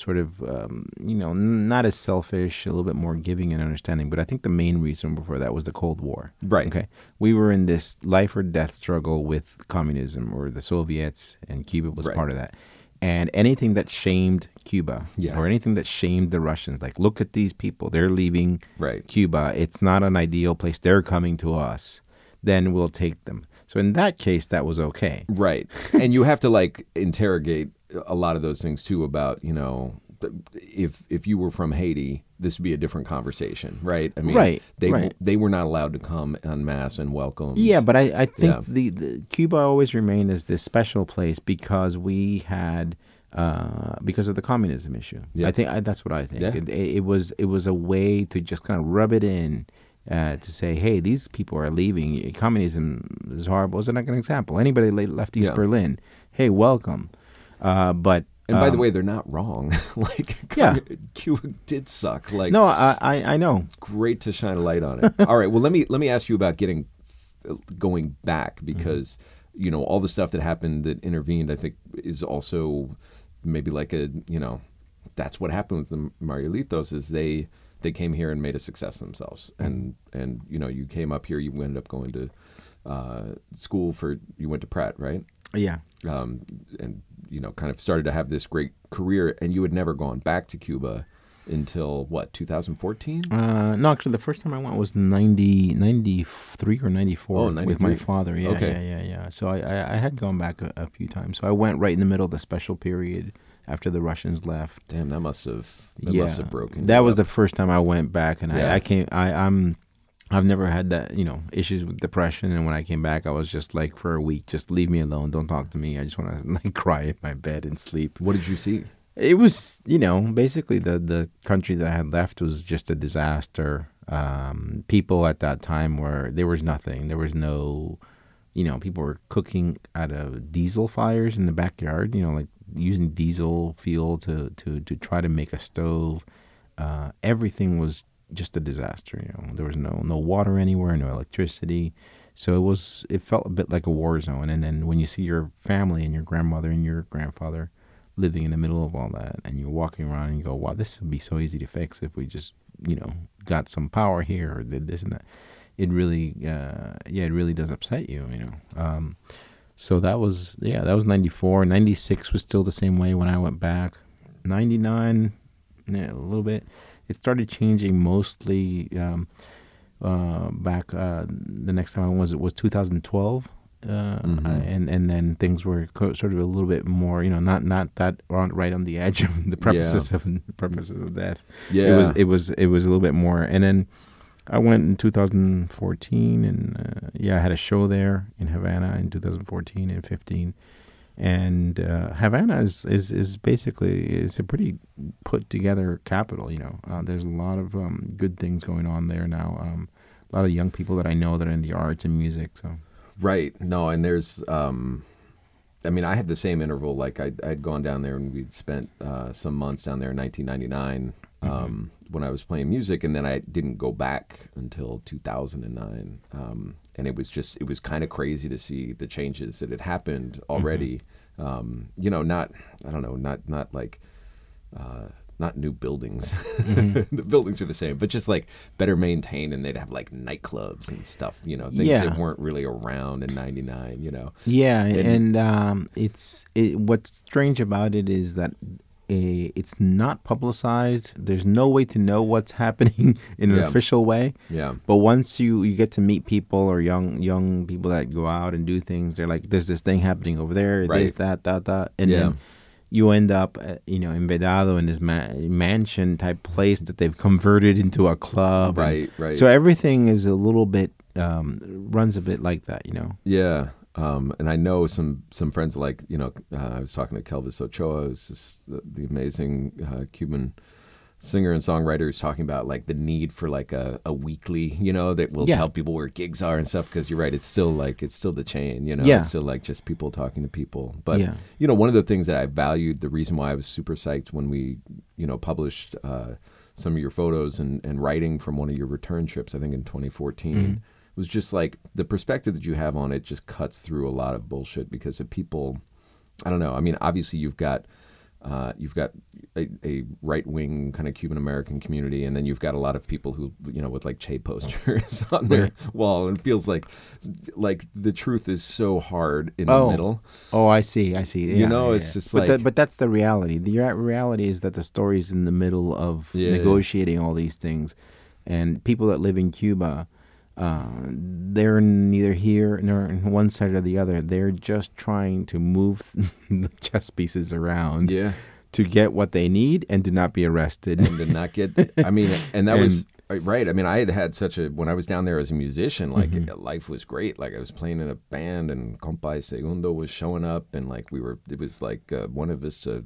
sort of um, you know not as selfish, a little bit more giving and understanding. But I think the main reason before that was the Cold War. Right. Okay. We were in this life or death struggle with communism or the Soviets, and Cuba was Right. part of that. And anything that shamed Cuba Yeah. or anything that shamed the Russians, like look at these people, they're leaving Right. Cuba. It's not an ideal place. They're coming to us. Then we'll take them. So in that case, that was okay. Right. and you have to like interrogate a lot of those things too about, you know, if if you were from Haiti, this would be a different conversation, right? I mean, Right, they right. they were not allowed to come en masse and welcome. Yeah, but I, I think Yeah. the, the Cuba always remained as this special place because we had uh, because of the communism issue. Yeah. I think I, that's what I think. Yeah. It, it was it was a way to just kind of rub it in. Uh, to say, hey, these people are leaving. Communism is horrible. As an example, anybody le- left East. Berlin, hey, welcome. Uh, but And by the um, way, they're not wrong. [laughs] like Yeah. Cuba did suck. Like no, I, I I know. great to shine a light on it. [laughs] All right, well let me let me ask you about getting going back because you know all the stuff that happened that intervened. I think is also maybe like a you know that's what happened with the Marielitos is they they came here and made a success themselves and and you know you came up here you ended up going to uh, school for you went to Pratt right Yeah. Um, and you know kind of started to have this great career and you had never gone back to Cuba until what 2014 Uh, no, actually, the first time I went was 90, 93 or 94 Oh, with my father. Yeah, Okay. yeah, yeah, yeah. So I, I, I had gone back a, a few times. So I went right in the middle of the special period after the Russians left. Damn, that must have that yeah, must have broken. That was up. the first time I went back, and Yeah. I, I came. I, I'm. I've never had that, you know, issues with depression. And when I came back, I was just like, for a week, just leave me alone. Don't talk to me. I just want to [laughs] like cry in my bed and sleep. What did you see? It was, you know, basically the the country that I had left was just a disaster. Um, people at that time were there was nothing. There was no, you know, people were cooking out of diesel fires in the backyard. You know, like using diesel fuel to to to try to make a stove. Uh, everything was just a disaster. You know, there was no no water anywhere, no electricity. So it was it felt a bit like a war zone. And then when you see your family and your grandmother and your grandfather living in the middle of all that and you're walking around and you go wow this would be so easy to fix if we just you know got some power here or did this and that it really uh, yeah it really does upset you you know um, so that was yeah that was 94 96 was still the same way when i went back 99 yeah, a little bit it started changing mostly um, uh, back uh, the next time I was it was 2012 uh, Mhm. and and then things were co- sort of a little bit more, you know, not not that on, right on the [laughs] edge of the purposes of the purposes of death. Yeah. It was it was it was a little bit more, and then I went in 2014, and uh, yeah, I had a show there in Havana in 2014 and 15. And uh, Havana is, is is basically is a pretty put together capital. You know, uh, there's a lot of um, good things going on there now. Um, a lot of young people that I know that are in the arts and music. So Right. No, and there's, um, I mean, I had the same interval. Like I, I'd gone down there and we'd spent uh, some months down there in 1999 um, when I was playing music, and then I didn't go back until 2009. And it was just, it was kind of crazy to see the changes that had happened already. Um, you know, not, I don't know, not, not like. Uh, not new buildings. [laughs] the buildings are the same, but just like better maintained, and they'd have like nightclubs and stuff. You know, things Yeah. that weren't really around in '99. You know, Yeah, And- and, um, it's it, what's strange about it is that uh, it's not publicized. There's no way to know what's [laughs] happening in an Yeah. official way. yeah, But once you, you get to meet people or young young people that go out and do things, they're like, "There's this thing happening over there. Right. There's that, that, that," and Yeah. then you end up, uh, you know, in Vedado in this ma- mansion type place that they've converted into a club. and- right, right. So everything is a little bit um, runs a bit like that, you know. Yeah, um, and I know some some friends like you know uh, I was talking to Kelvis Ochoa, who's just the, the amazing uh, Cuban singer and songwriter, who's talking about like the need for like a, a weekly, you know, that will Yeah. tell people where gigs are and stuff. Because you're right, it's still like it's still the chain, you know, Yeah. it's still like just people talking to people. But Yeah. you know, one of the things that I valued, the reason why I was super psyched when we you know published. Uh, some of your photos and, and writing from one of your return trips, I think in 2014, Mm-hmm. Was just like the perspective that you have on it just cuts through a lot of bullshit because of people. I don't know. I mean, obviously you've got uh, you've got a, a right wing kind of Cuban American community, and then you've got a lot of people who you know with like Che posters [laughs] on their wall, and it feels like like the truth is so hard in Oh. the middle. Oh, I see. I see. You know, yeah, it's yeah. just but like- the, but that's the reality. The reality is that the story's in the middle of Yeah. negotiating all these things, and people that live in Cuba, uh, they're neither here nor in one side or the other. They're just trying to move [laughs] the chess pieces around Yeah. to get what they need and to not be arrested. and to not get i mean [laughs] and that was right i mean i had had such a when i was down there as a musician like Mm-hmm. life was great like i was playing in a band and Compay segundo was showing up and like we were it was like uh, one of us uh,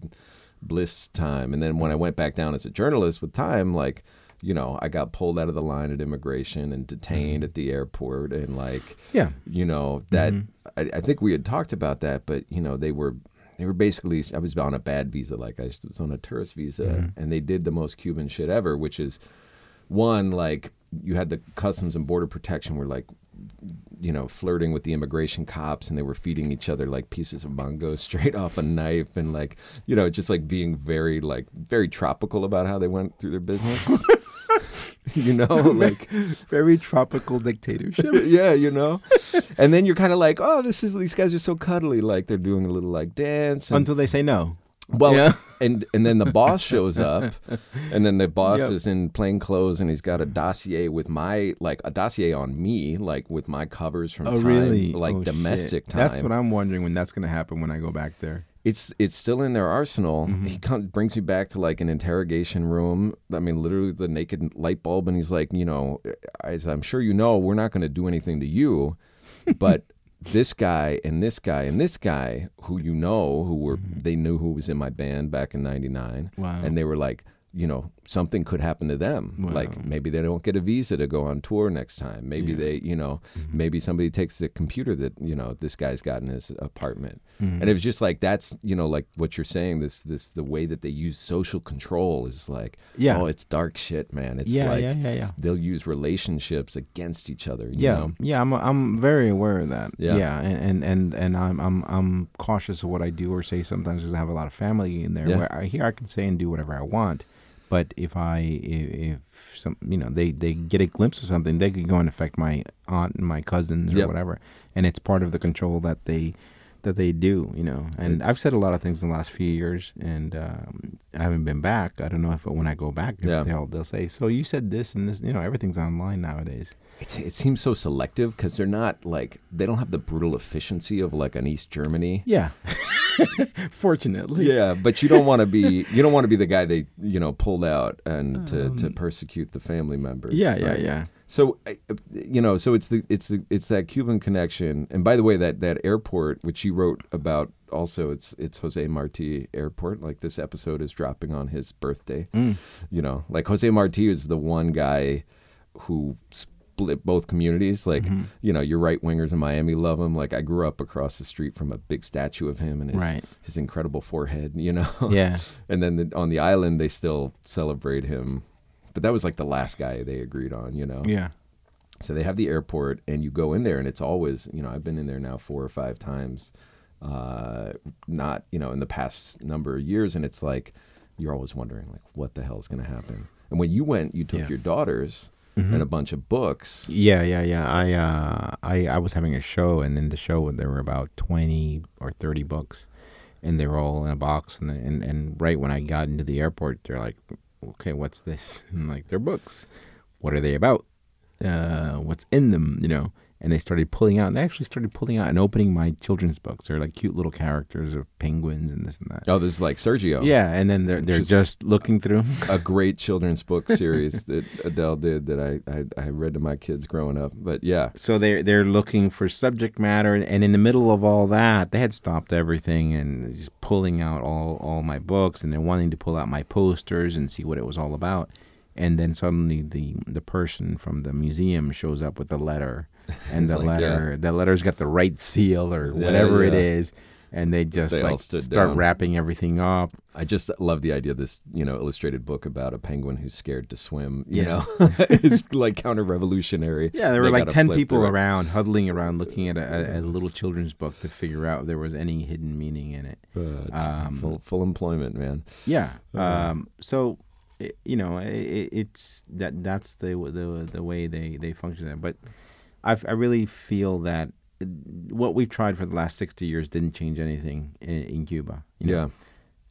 bliss time and then when i went back down as a journalist with time like you know i got pulled out of the line at immigration and detained Mm-hmm. at the airport and like yeah. you know that Mm-hmm. I, I think we had talked about that but you know they were they were basically i was on a bad visa like i was on a tourist visa Mm-hmm. and they did the most cuban shit ever which is one like you had the customs and border protection were like you know flirting with the immigration cops and they were feeding each other like pieces of mango [laughs] straight off a knife and like you know just like being very like very tropical about how they went through their business [laughs] [laughs] you know [laughs] like Very tropical dictatorship. [laughs] yeah, you know. And then you're kind of like, oh, this is these guys are so cuddly, like they're doing a little like dance. And, Until they say no. well, Yeah. and and then the boss shows up, and then the boss Yep. is in plain clothes, and he's got a dossier with my like a dossier on me, like with my covers from Oh, time, really? like Oh, shit. domestic time. That's what I'm wondering when that's going to happen when I go back there. It's it's still in their arsenal. Mm-hmm. He comes, brings me back to like an interrogation room. I mean, literally the naked light bulb, and he's like, you know, as I'm sure you know, we're not going to do anything to you, [laughs] but this guy and this guy and this guy who you know who were they knew who was in my band back in '99, Mm-hmm. Wow. and they were like. You know, something could happen to them. Wow. Like maybe they don't get a visa to go on tour next time. Maybe Yeah. they, you know, Mm-hmm. maybe somebody takes the computer that you know this guy's got in his apartment, Mm-hmm. and it was just like that's you know like what you're saying. This this the way that they use social control is like Yeah. oh it's dark shit, man. It's yeah, like yeah, yeah, yeah. they'll use relationships against each other. You Yeah, know? yeah, I'm I'm very aware of that. Yeah. Yeah, and, and and and I'm I'm I'm cautious of what I do or say sometimes because I have a lot of family in there. Yeah. Where I, here I can say and do whatever I want, but if I if, if some you know they they get a glimpse of something, they could go and affect my aunt and my cousins or Yep. whatever, and it's part of the control that they that they do, you know. And It's- I've said a lot of things in the last few years, and um, I haven't been back. I don't know if when I go back, Yeah. they'll they'll say, "So you said this and this." You know, everything's online nowadays. It, it seems so selective because they're not like they don't have the brutal efficiency of like an East Germany. Yeah, [laughs] [laughs] fortunately. Yeah, but you don't want to be you don't want to be the guy they you know pulled out and to, to persecute the family members. Um, Yeah, yeah, right? yeah. So you know, so it's the it's the it's that Cuban connection. And by the way, that that airport which you wrote about also it's it's Jose Marti Airport. Like this episode is dropping on his birthday. Mm. You know, like Jose Marti is the one guy who split both communities. Like Mm-hmm. you know, your right wingers in Miami love him. Like I grew up across the street from a big statue of him and his Right. his incredible forehead. [laughs] You know, Yeah. and then the, on the island they still celebrate him. But that was like the last guy they agreed on. You know. Yeah. So they have the airport, and you go in there, and it's always, you know, I've been in there now four or five times, uh, not, you know, in the past number of years, and it's like you're always wondering, like, what the hell is going to happen? And when you went, you took Yeah. your daughters Mm-hmm. and a bunch of books. Yeah, yeah, yeah. I uh I I was having a show and in the show there were about 20 or 30 books and they were all in a box and and and right when I got into the airport they're like, "Okay, what's this?" [laughs] And I'm like, "They're books. What are they about? Uh what's in them, you know?" And they started pulling out and they actually started pulling out and opening my children's books. They're like cute little characters of penguins and this and that. Oh, this is like Sergio. Yeah, and then they're they're Just- just looking through. A [laughs] great children's book series that Edel did that I, I, I read to my kids growing up. But yeah, so they're they're looking for subject matter, and in the middle of all that, they had stopped everything and just pulling out all all my books, and they're wanting to pull out my posters and see what it was all about. And then suddenly the the person from the museum shows up with a letter, and the like, letter the letter's got the right seal or Yeah, whatever it yeah. is, and they just They like start down. wrapping everything up. I just love the idea of this, you know, illustrated book about a penguin who's scared to swim. You Yeah. know, [laughs] it's like counter-revolutionary. Yeah, there were They like ten people around, huddling around, looking at a, a, a little children's book to figure out if there was any hidden meaning in it. Uh, Um, full, full employment, man. Yeah. Um, so, i you know, i i it's that that's the the the way they they function. There. But I I really feel that uh, what we've tried for the last sixty years didn't change anything in, in Cuba. you know? Yeah,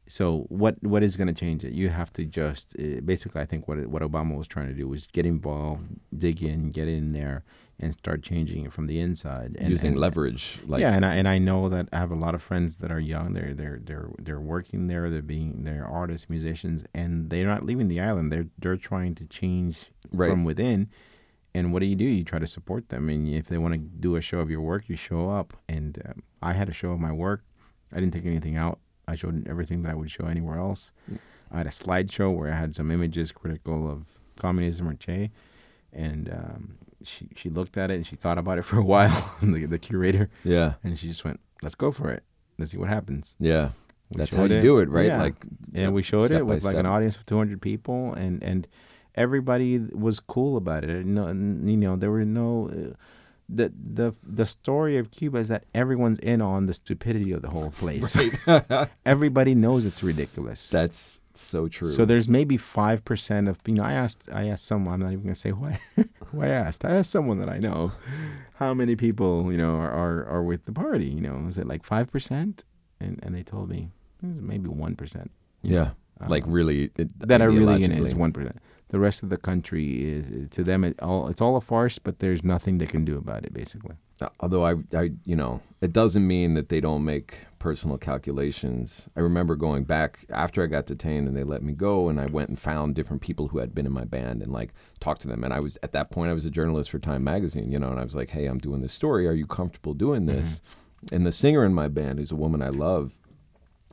So what what is going to change it? You have to just uh, basically. I think what what Obama was trying to do was get involved, dig in, get in there, and start changing it from the inside. And, using and- leverage. Like, yeah, and I and I know that I have a lot of friends that are young. They're they're they're they're working there. They're being they're artists, musicians, and they're not leaving the island. They're they're trying to change Right. from within. And what do you do? You try to support them. And if they want to do a show of your work, you show up. And um, I had a show of my work. I didn't take anything out. I showed everything that I would show anywhere else. I had a slideshow where I had some images critical of communism or Che, and um, she she looked at it and she thought about it [laughs] for a while. [laughs] the, the curator, yeah, and she just went, "Let's go for it. Let's see what happens." yeah. We That's how you do it, right? Yeah. Like, and we showed it with like an audience of 200 people, and and everybody was cool about it. No, you know, there were no. Uh, the the the story of Cuba is that everyone's in on the stupidity of the whole place. [laughs] [laughs] Everybody knows it's ridiculous. That's so true. So there's maybe five percent of you know. I asked I asked someone. I'm not even gonna say who I [laughs] who I asked. I asked someone that I know how many people you know are are, are with the party. You know, is it like five percent? And and they told me "It's maybe one percent. yeah, like really it, Uh, That are really in it is one percent. The rest of the country is to them it all it's all a farce. But there's nothing they can do about it. Basically. Uh, although I, I, you know, it doesn't mean that they don't make personal calculations. I remember going back after I got detained and they let me go, and I went and found different people who had been in my band and like talked to them. And I was at that point I was a journalist for Time Magazine, you know, and I was like, hey, I'm doing this story. Are you comfortable doing this? Mm-hmm. And the singer in my band, who's a woman I love,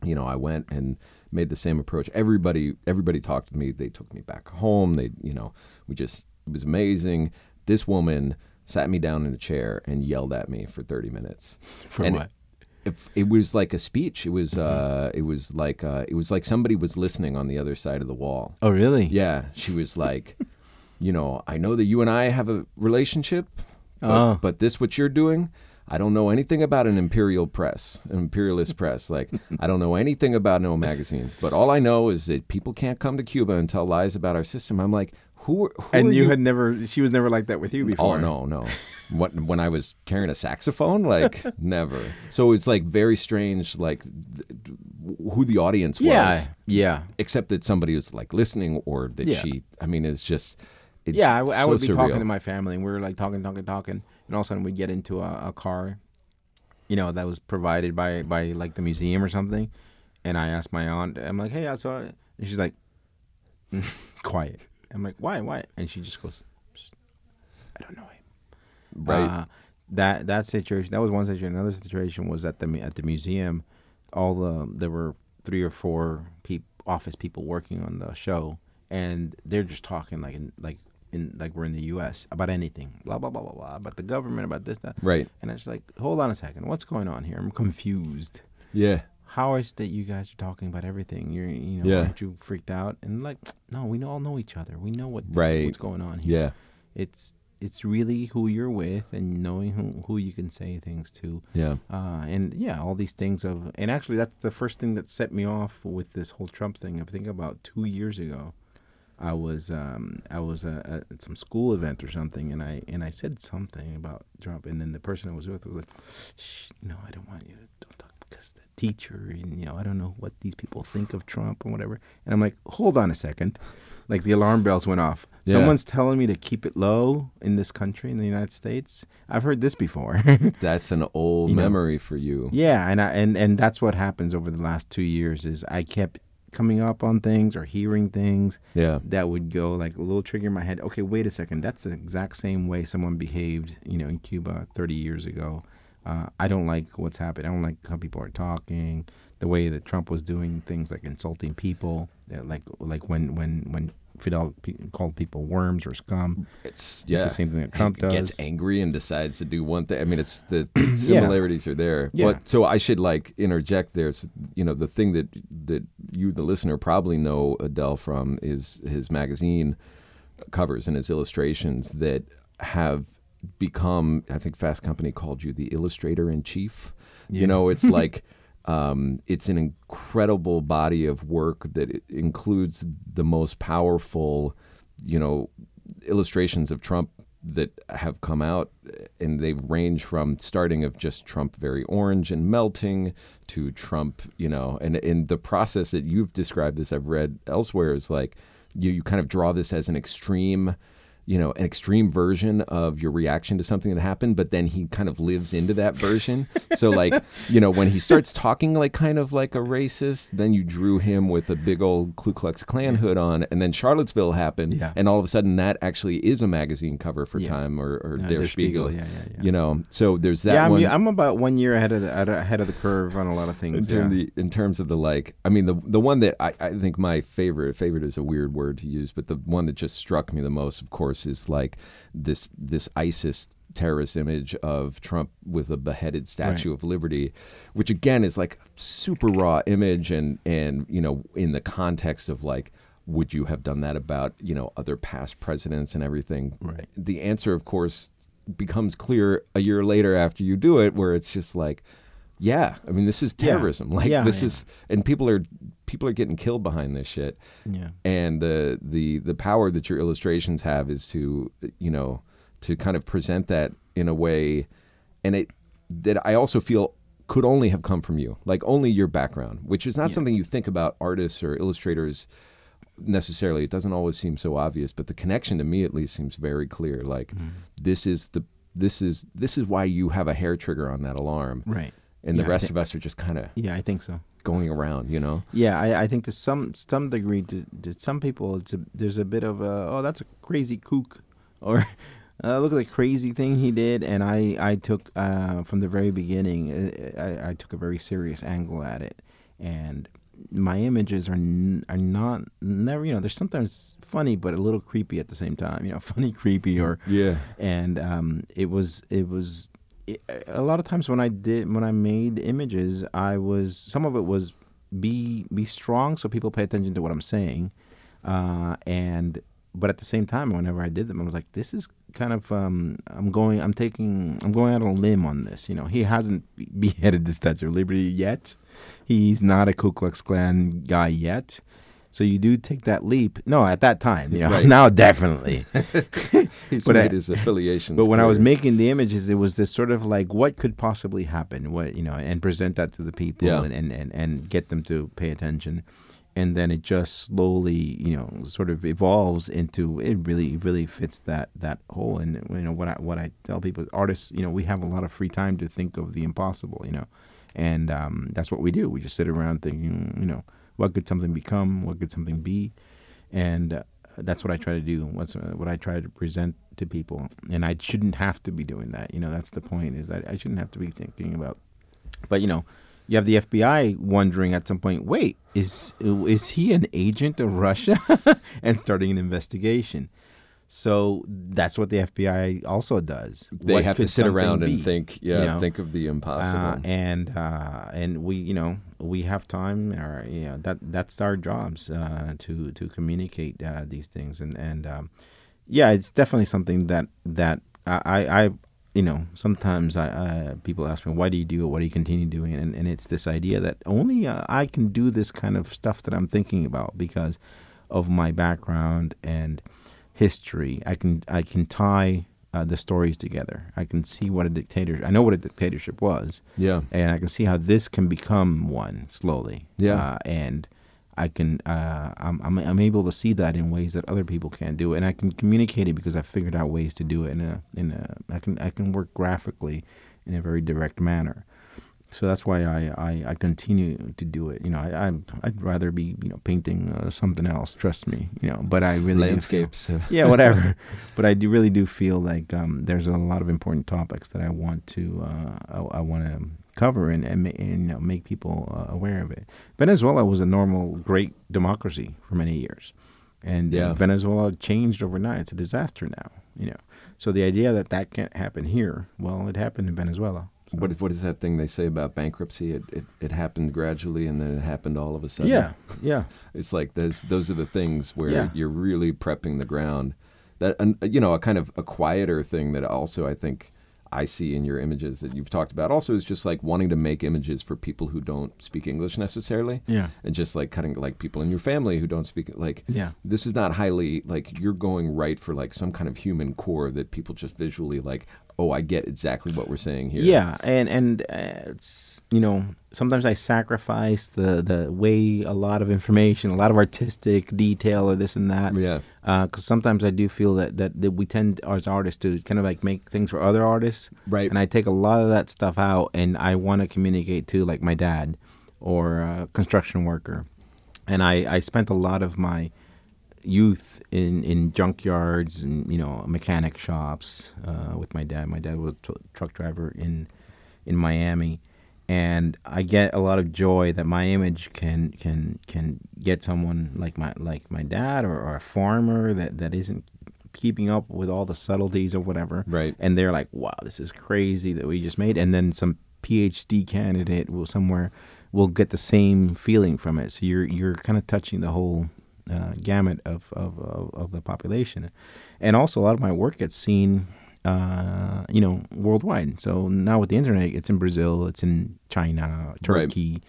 you know, I went and made the same approach. Everybody, everybody talked to me. They took me back home. They, you know, we just it was amazing. This woman sat me down in a chair and yelled at me for 30 minutes. [laughs] For And what? It, it was like a speech. It was, Mm-hmm. uh, it was like, uh, it was like somebody was listening on the other side of the wall. Oh really? Yeah, she was like, [laughs] you know, I know that you and I have a relationship, but, Oh. but this what you're doing, I don't know anything about an imperial press, an imperialist press. Like, I don't know anything about no magazines. But all I know is that people can't come to Cuba and tell lies about our system. I'm like, who, who and you, you had never. She was never like that with you before. Oh no, no. what when I was carrying a saxophone, like [laughs] never. So it's like very strange, like th- who the audience was. Yeah, yeah, Except that somebody was like listening, or that Yeah. she. I mean, it's just. It's yeah. I, w- I so would be talking to my family, and we were like talking, talking, talking, and all of a sudden we get into a, a car, you know, that was provided by by like the museum or something, and I asked my aunt, I'm like, hey, I saw it, and she's like, [laughs] quiet. I'm like, why, why? And she just goes, I don't know him. right. Uh, that that situation that was one situation. Another situation was at the at the museum. All the there were three or four peop, office people working on the show, and they're just talking like like in like we're in the U.S. about anything, blah blah blah blah blah, about the government, about this that. right. And I was like, hold on a second, what's going on here? I'm confused. Yeah. How is that you guys are talking about everything? You're you know Yeah. aren't you freaked out? And like, [tsk] no, we all know each other. We know what this, Right. what's going on here Yeah. it's it's really who you're with and knowing who, who you can say things to Yeah. uh, and yeah all these things of and actually that's the first thing that set me off with this whole trump thing i think about two years ago i was um, i was uh, at some school event or something and i and i said something about trump and then the person i was with was like Shh, no i don't want you to don't talk because the teacher and you know i don't know what these people think of trump or whatever and i'm like hold on a second like the alarm bells went off Yeah. someone's telling me to keep it low in this country in the united states i've heard this before [laughs] That's an old You know. memory for you. yeah and I, and and that's what happens over the last two years is i kept coming up on things or hearing things Yeah. that would go like a little trigger in my head okay wait a second that's the exact same way someone behaved you know in cuba 30 years ago uh, i don't like what's happening i don't like how people are talking the way that trump was doing things like insulting people like like when when when fidel pe- called people worms or scum It's yeah. it's the same thing that trump does Gets angry and decides to do one thing. I mean, it's the [clears throat] similarities are there. Yeah. But so I should like interject there. So, you know, the thing that that you, the listener, probably know Edel from is his magazine covers and his illustrations that have become. I think Fast Company called you the illustrator in chief. Yeah. You know, it's [laughs] like. Um, it's an incredible body of work that includes the most powerful, you know, illustrations of Trump that have come out, and they range from starting of just Trump very orange and melting to Trump, you know, and in the process that you've described this, I've read elsewhere, is like you, you kind of draw this as an extreme. You know, an extreme version of your reaction to something that happened, but then he kind of lives into that version. so, like, you know, when he starts talking like kind of like a racist, then you drew him with a big old Ku Klux Klan hood on, and then Charlottesville happened, Yeah. and all of a sudden that actually is a magazine cover for Yeah. Time or, or Uh, Der Der Spiegel. Spiegel, yeah, yeah, yeah. You know, so there's that yeah I'm, one. I'm about one year ahead of the ahead of the curve on a lot of in, things term the, in terms of the like, I mean, the the one that I, I think my favorite favorite is a weird word to use, but the one that just struck me the most, of course, is like this this ISIS terrorist image of Trump with a beheaded Statue Right. of Liberty, which again is like super raw image and and you know in the context of like. Would you have done that about you know other past presidents and everything? Right. The answer, of course, becomes clear a year later after you do it, where it's just like, yeah, I mean, this is Yeah. terrorism. [laughs] Like Yeah, this yeah. is, and people are people are getting killed behind this shit. yeah And the the the power that your illustrations have is to you know to kind of present that in a way, and it that I also feel could only have come from you, like only your background, which is not Yeah. something you think about artists or illustrators necessarily. It doesn't always seem so obvious, but the connection to me at least seems very clear. Like Mm-hmm. this is the this is this is why you have a hair trigger on that alarm, right and the Yeah, rest of us are just kind of yeah i think so going around, you know. Yeah, I, I think to some some degree, to, to some people, it's a there's a bit of a oh that's a crazy kook, [laughs] or uh, look at the crazy thing he did, and I I took uh, from the very beginning, uh, I, I took a very serious angle at it, and my images are n- are not never you know they're sometimes funny but a little creepy at the same time you know [laughs] funny creepy or Yeah. and um, it was it was a lot of times when I did when I made images, I was some of it was be be strong so people pay attention to what I'm saying, uh, and but at the same time, whenever I did them, I was like, this is kind of um, I'm going I'm taking I'm going out on a limb on this. You know, he hasn't [laughs] beheaded the Statue of Liberty yet. He's not a Ku Klux Klan guy yet. So you do take that leap. No, at that time, you know. Right. [laughs] Now definitely. [laughs] He's [laughs] But made I- his affiliations. But when I was making the images, it was this sort of like what could possibly happen, what you know, and present that to the people Yeah. and, and, and, and get them to pay attention. And then it just slowly, you know, sort of evolves into it really, really fits that that hole. And you know what I what I tell people, artists, you know, we have a lot of free time to think of the impossible, you know, and um, that's what we do. We just sit around thinking, you know, what could something become? What could something be? and uh, that's what I try to do. What's uh, what I try to present to people, and I shouldn't have to be doing that. You know, that's the point. Is that I shouldn't have to be thinking about. But you know, you have the FBI wondering at some point. Wait, is is he an agent of Russia? [laughs] and starting an investigation. So that's what the FBI also does. they What have to sit around and be? think, yeah, you know? think of the impossible. Uh, and uh, and we you know we have time or you know that that's our jobs uh, to to communicate uh, these things and and um, yeah it's definitely something that that I, I I, you know sometimes I, I people ask me why do you do it why do you continue doing it and, and it's this idea that only uh, I can do this kind of stuff that I'm thinking about because of my background and history I can I can tie uh, the stories together I can see what a dictator I know what a dictatorship was yeah, and I can see how this can become one slowly. Yeah. uh, and I can uh, I'm, I'm I'm able to see that in ways that other people can't do, and I can communicate it because I figured out ways to do it in a in a I can I can work graphically in a very direct manner. So that's why I, I, I continue to do it. You know, I, I I'd rather be you know painting uh, something else. Trust me. You know, but I really do feel- landscapes. uh, yeah, whatever. [laughs] but I do really do feel like um, there's a lot of important topics that I want to uh, I, I want to cover and and, and you know make people uh, aware of it. Venezuela was a normal, great democracy for many years, and Yeah. Venezuela changed overnight. It's a disaster now. You know, so the idea that that can't happen here, well, it happened in Venezuela. What what is that thing they say about bankruptcy? It, it it happened gradually, and then it happened all of a sudden. Yeah, yeah, [laughs] It's like those those are the things where Yeah. you're really prepping the ground. That and uh, you know a kind of a quieter thing that also I think I see in your images that you've talked about also is just like wanting to make images for people who don't speak English necessarily. yeah, And just like cutting like people in your family who don't speak like yeah. this is not highly like you're going right for like some kind of human core that people just visually like oh I get exactly what we're saying here. Yeah, and and uh, it's you know sometimes I sacrifice the the way a lot of information, a lot of artistic detail, or this and that. Yeah. Because sometimes I do feel that, that that we tend as artists to kind of like make things for other artists, Right. and I take a lot of that stuff out, and I want to communicate to like my dad or a construction worker, and I I spent a lot of my youth in in junkyards and you know mechanic shops uh, with my dad. My dad was a truck driver in in Miami, and I get a lot of joy that my image can can can get someone like my like my dad or, or a farmer that that isn't keeping up with all the subtleties or whatever Right. and they're like wow this is crazy that we just made and then some phd candidate will somewhere will get the same feeling from it so you're you're kind of touching the whole uh, gamut of, of, of, of the population. And also a lot of my work gets seen uh, you know worldwide. So now with the internet it's in brazil it's in china turkey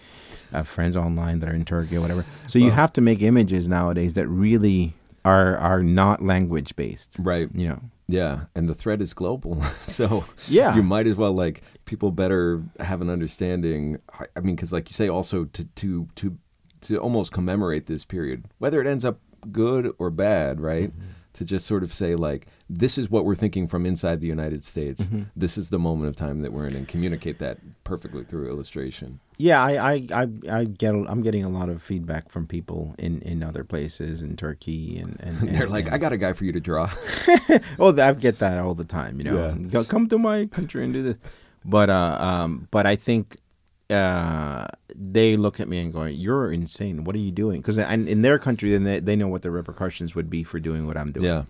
I have friends online that are in turkey or whatever. So you have to make images nowadays that really are are not language based Right. you know. Yeah, and the threat is global, [laughs] so Yeah. you might as well like people better have an understanding. I- I mean, because like you say, also to to to to almost commemorate this period, whether it ends up good or bad, right? Mm-hmm. To just sort of say like, this is what we're thinking from inside the United States. Mm-hmm. This is the moment of time that we're in, and communicate that perfectly through illustration. Yeah, I, I, I, I get. I'm getting a lot of feedback from people in, in other places in Turkey and and, [laughs] and They're like, and- I got a guy for you to draw. [laughs] oh, I get that all the time. You know, Yeah. Come to my country and do this. But uh, um, but I think uh, they look at me and going, "You're insane. What are you doing?" Because in their country, then they, they know what the repercussions would be for doing what I'm doing. yeah,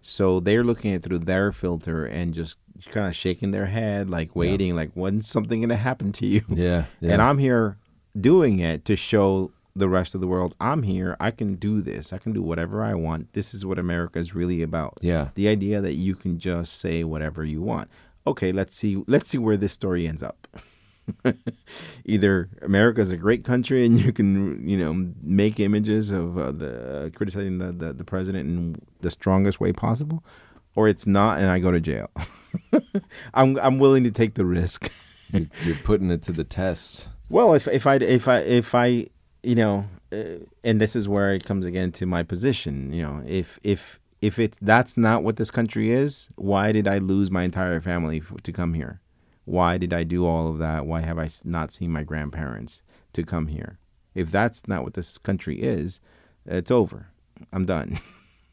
So they're looking at it through their filter and just kind of shaking their head, like waiting, like when's something going to happen to you? yeah, yeah. And I'm here doing it to show the rest of the world. I'm here. I can do this. I can do whatever I want. This is what America is really about. Yeah. The idea that you can just say whatever you want. Okay, let's see let's see where this story ends up. [laughs] Either America is a great country and you can, you know, make images of uh, the criticizing the, the the president in the strongest way possible, or it's not and I go to jail. [laughs] I'm I'm willing to take the risk. You're, you're putting it to the test. Well, if if I if I if I you know, uh, and this is where it comes again to my position. You know, if if if it's that's not what this country is, why did I lose my entire family f- to come here? Why did I do all of that? Why have I not seen my grandparents to come here? If that's not what this country is, it's over. I'm done.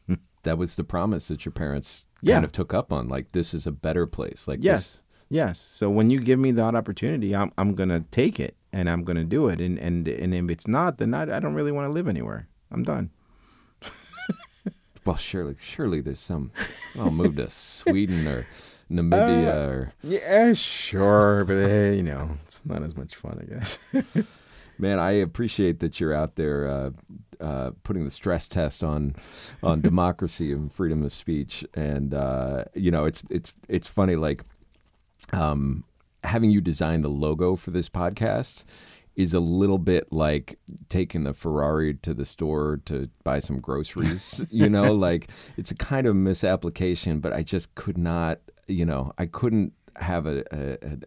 [laughs] That was the promise that your parents Yeah. kind of took up on. Like this is a better place. Like Yes. this- Yes. So when you give me that opportunity, I'm I'm gonna take it and I'm gonna do it. And and and if it's not, then I, I don't really want to live anywhere. I'm done. [laughs] well, surely, surely there's some. I'll move to Sweden or Namibia Uh, or Yeah, sure, but eh, you know, it's not as much fun, I guess. [laughs] Man, I appreciate that you're out there uh, uh, putting the stress test on on democracy and freedom of speech, and uh, you know it's it's it's funny like um, having you design the logo for this podcast is a little bit like taking the Ferrari to the store to buy some groceries. you know, [laughs] like it's a kind of misapplication, but I just could not. You know, I couldn't have a a,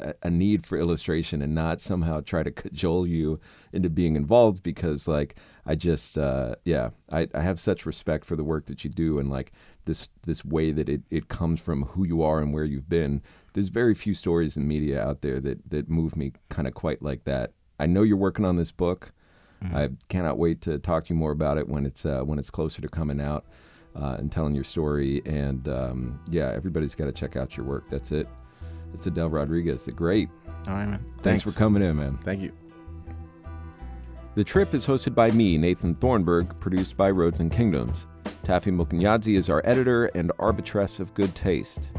a a need for illustration and not somehow try to cajole you into being involved because like I just uh, yeah I, I have such respect for the work that you do and like this this way that it, it comes from who you are and where you've been. There's very few stories in media out there that that move me kind of quite like that. I know you're working on this book. I cannot wait to talk to you more about it when it's uh, when it's closer to coming out uh, and telling your story. And um, yeah, everybody's got to check out your work. That's it. It's Edel Rodriguez, the great. All right, man. Thanks, for coming in, man. Thank you. The Trip is hosted by me, Nathan Thornburgh, produced by Roads and Kingdoms. Taffy Mukanyadzi is our editor and arbitress of good taste.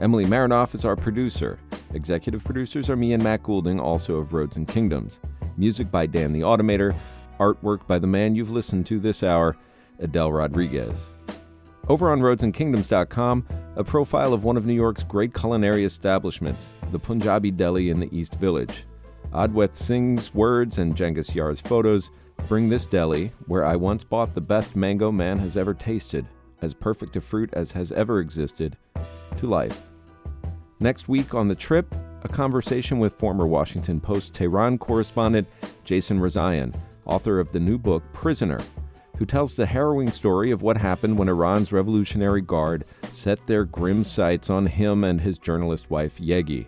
Emily Marinoff is our producer. Executive producers are me and Matt Goulding, also of Roads and Kingdoms. Music by Dan the Automator. Artwork by the man you've listened to this hour, Edel Rodriguez. Over on roadsandkingdoms.com, a profile of one of New York's great culinary establishments, the Punjabi Deli in the East Village. Adweth Singh's words and Cengiz Yar's photos bring this deli, where I once bought the best mango man has ever tasted, as perfect a fruit as has ever existed, to life. Next week on the trip, a conversation with former Washington Post Tehran correspondent Jason Rezaian, author of the new book Prisoner, who tells the harrowing story of what happened when Iran's Revolutionary Guard set their grim sights on him and his journalist wife Yegi.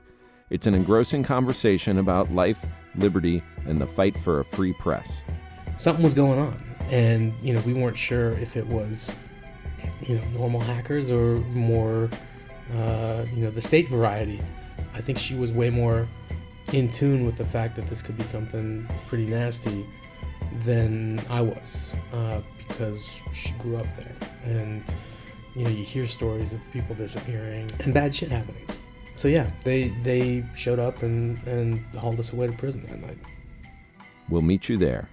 It's an engrossing conversation about life, liberty, and the fight for a free press. something was going on and you know we weren't sure if it was you know normal hackers or more uh, you know the state variety i think she was way more in tune with the fact that this could be something pretty nasty than i was uh, because she grew up there. And you know you hear stories of people disappearing and bad shit happening. So yeah they they showed up and and hauled us away to prison that night. We'll meet you there.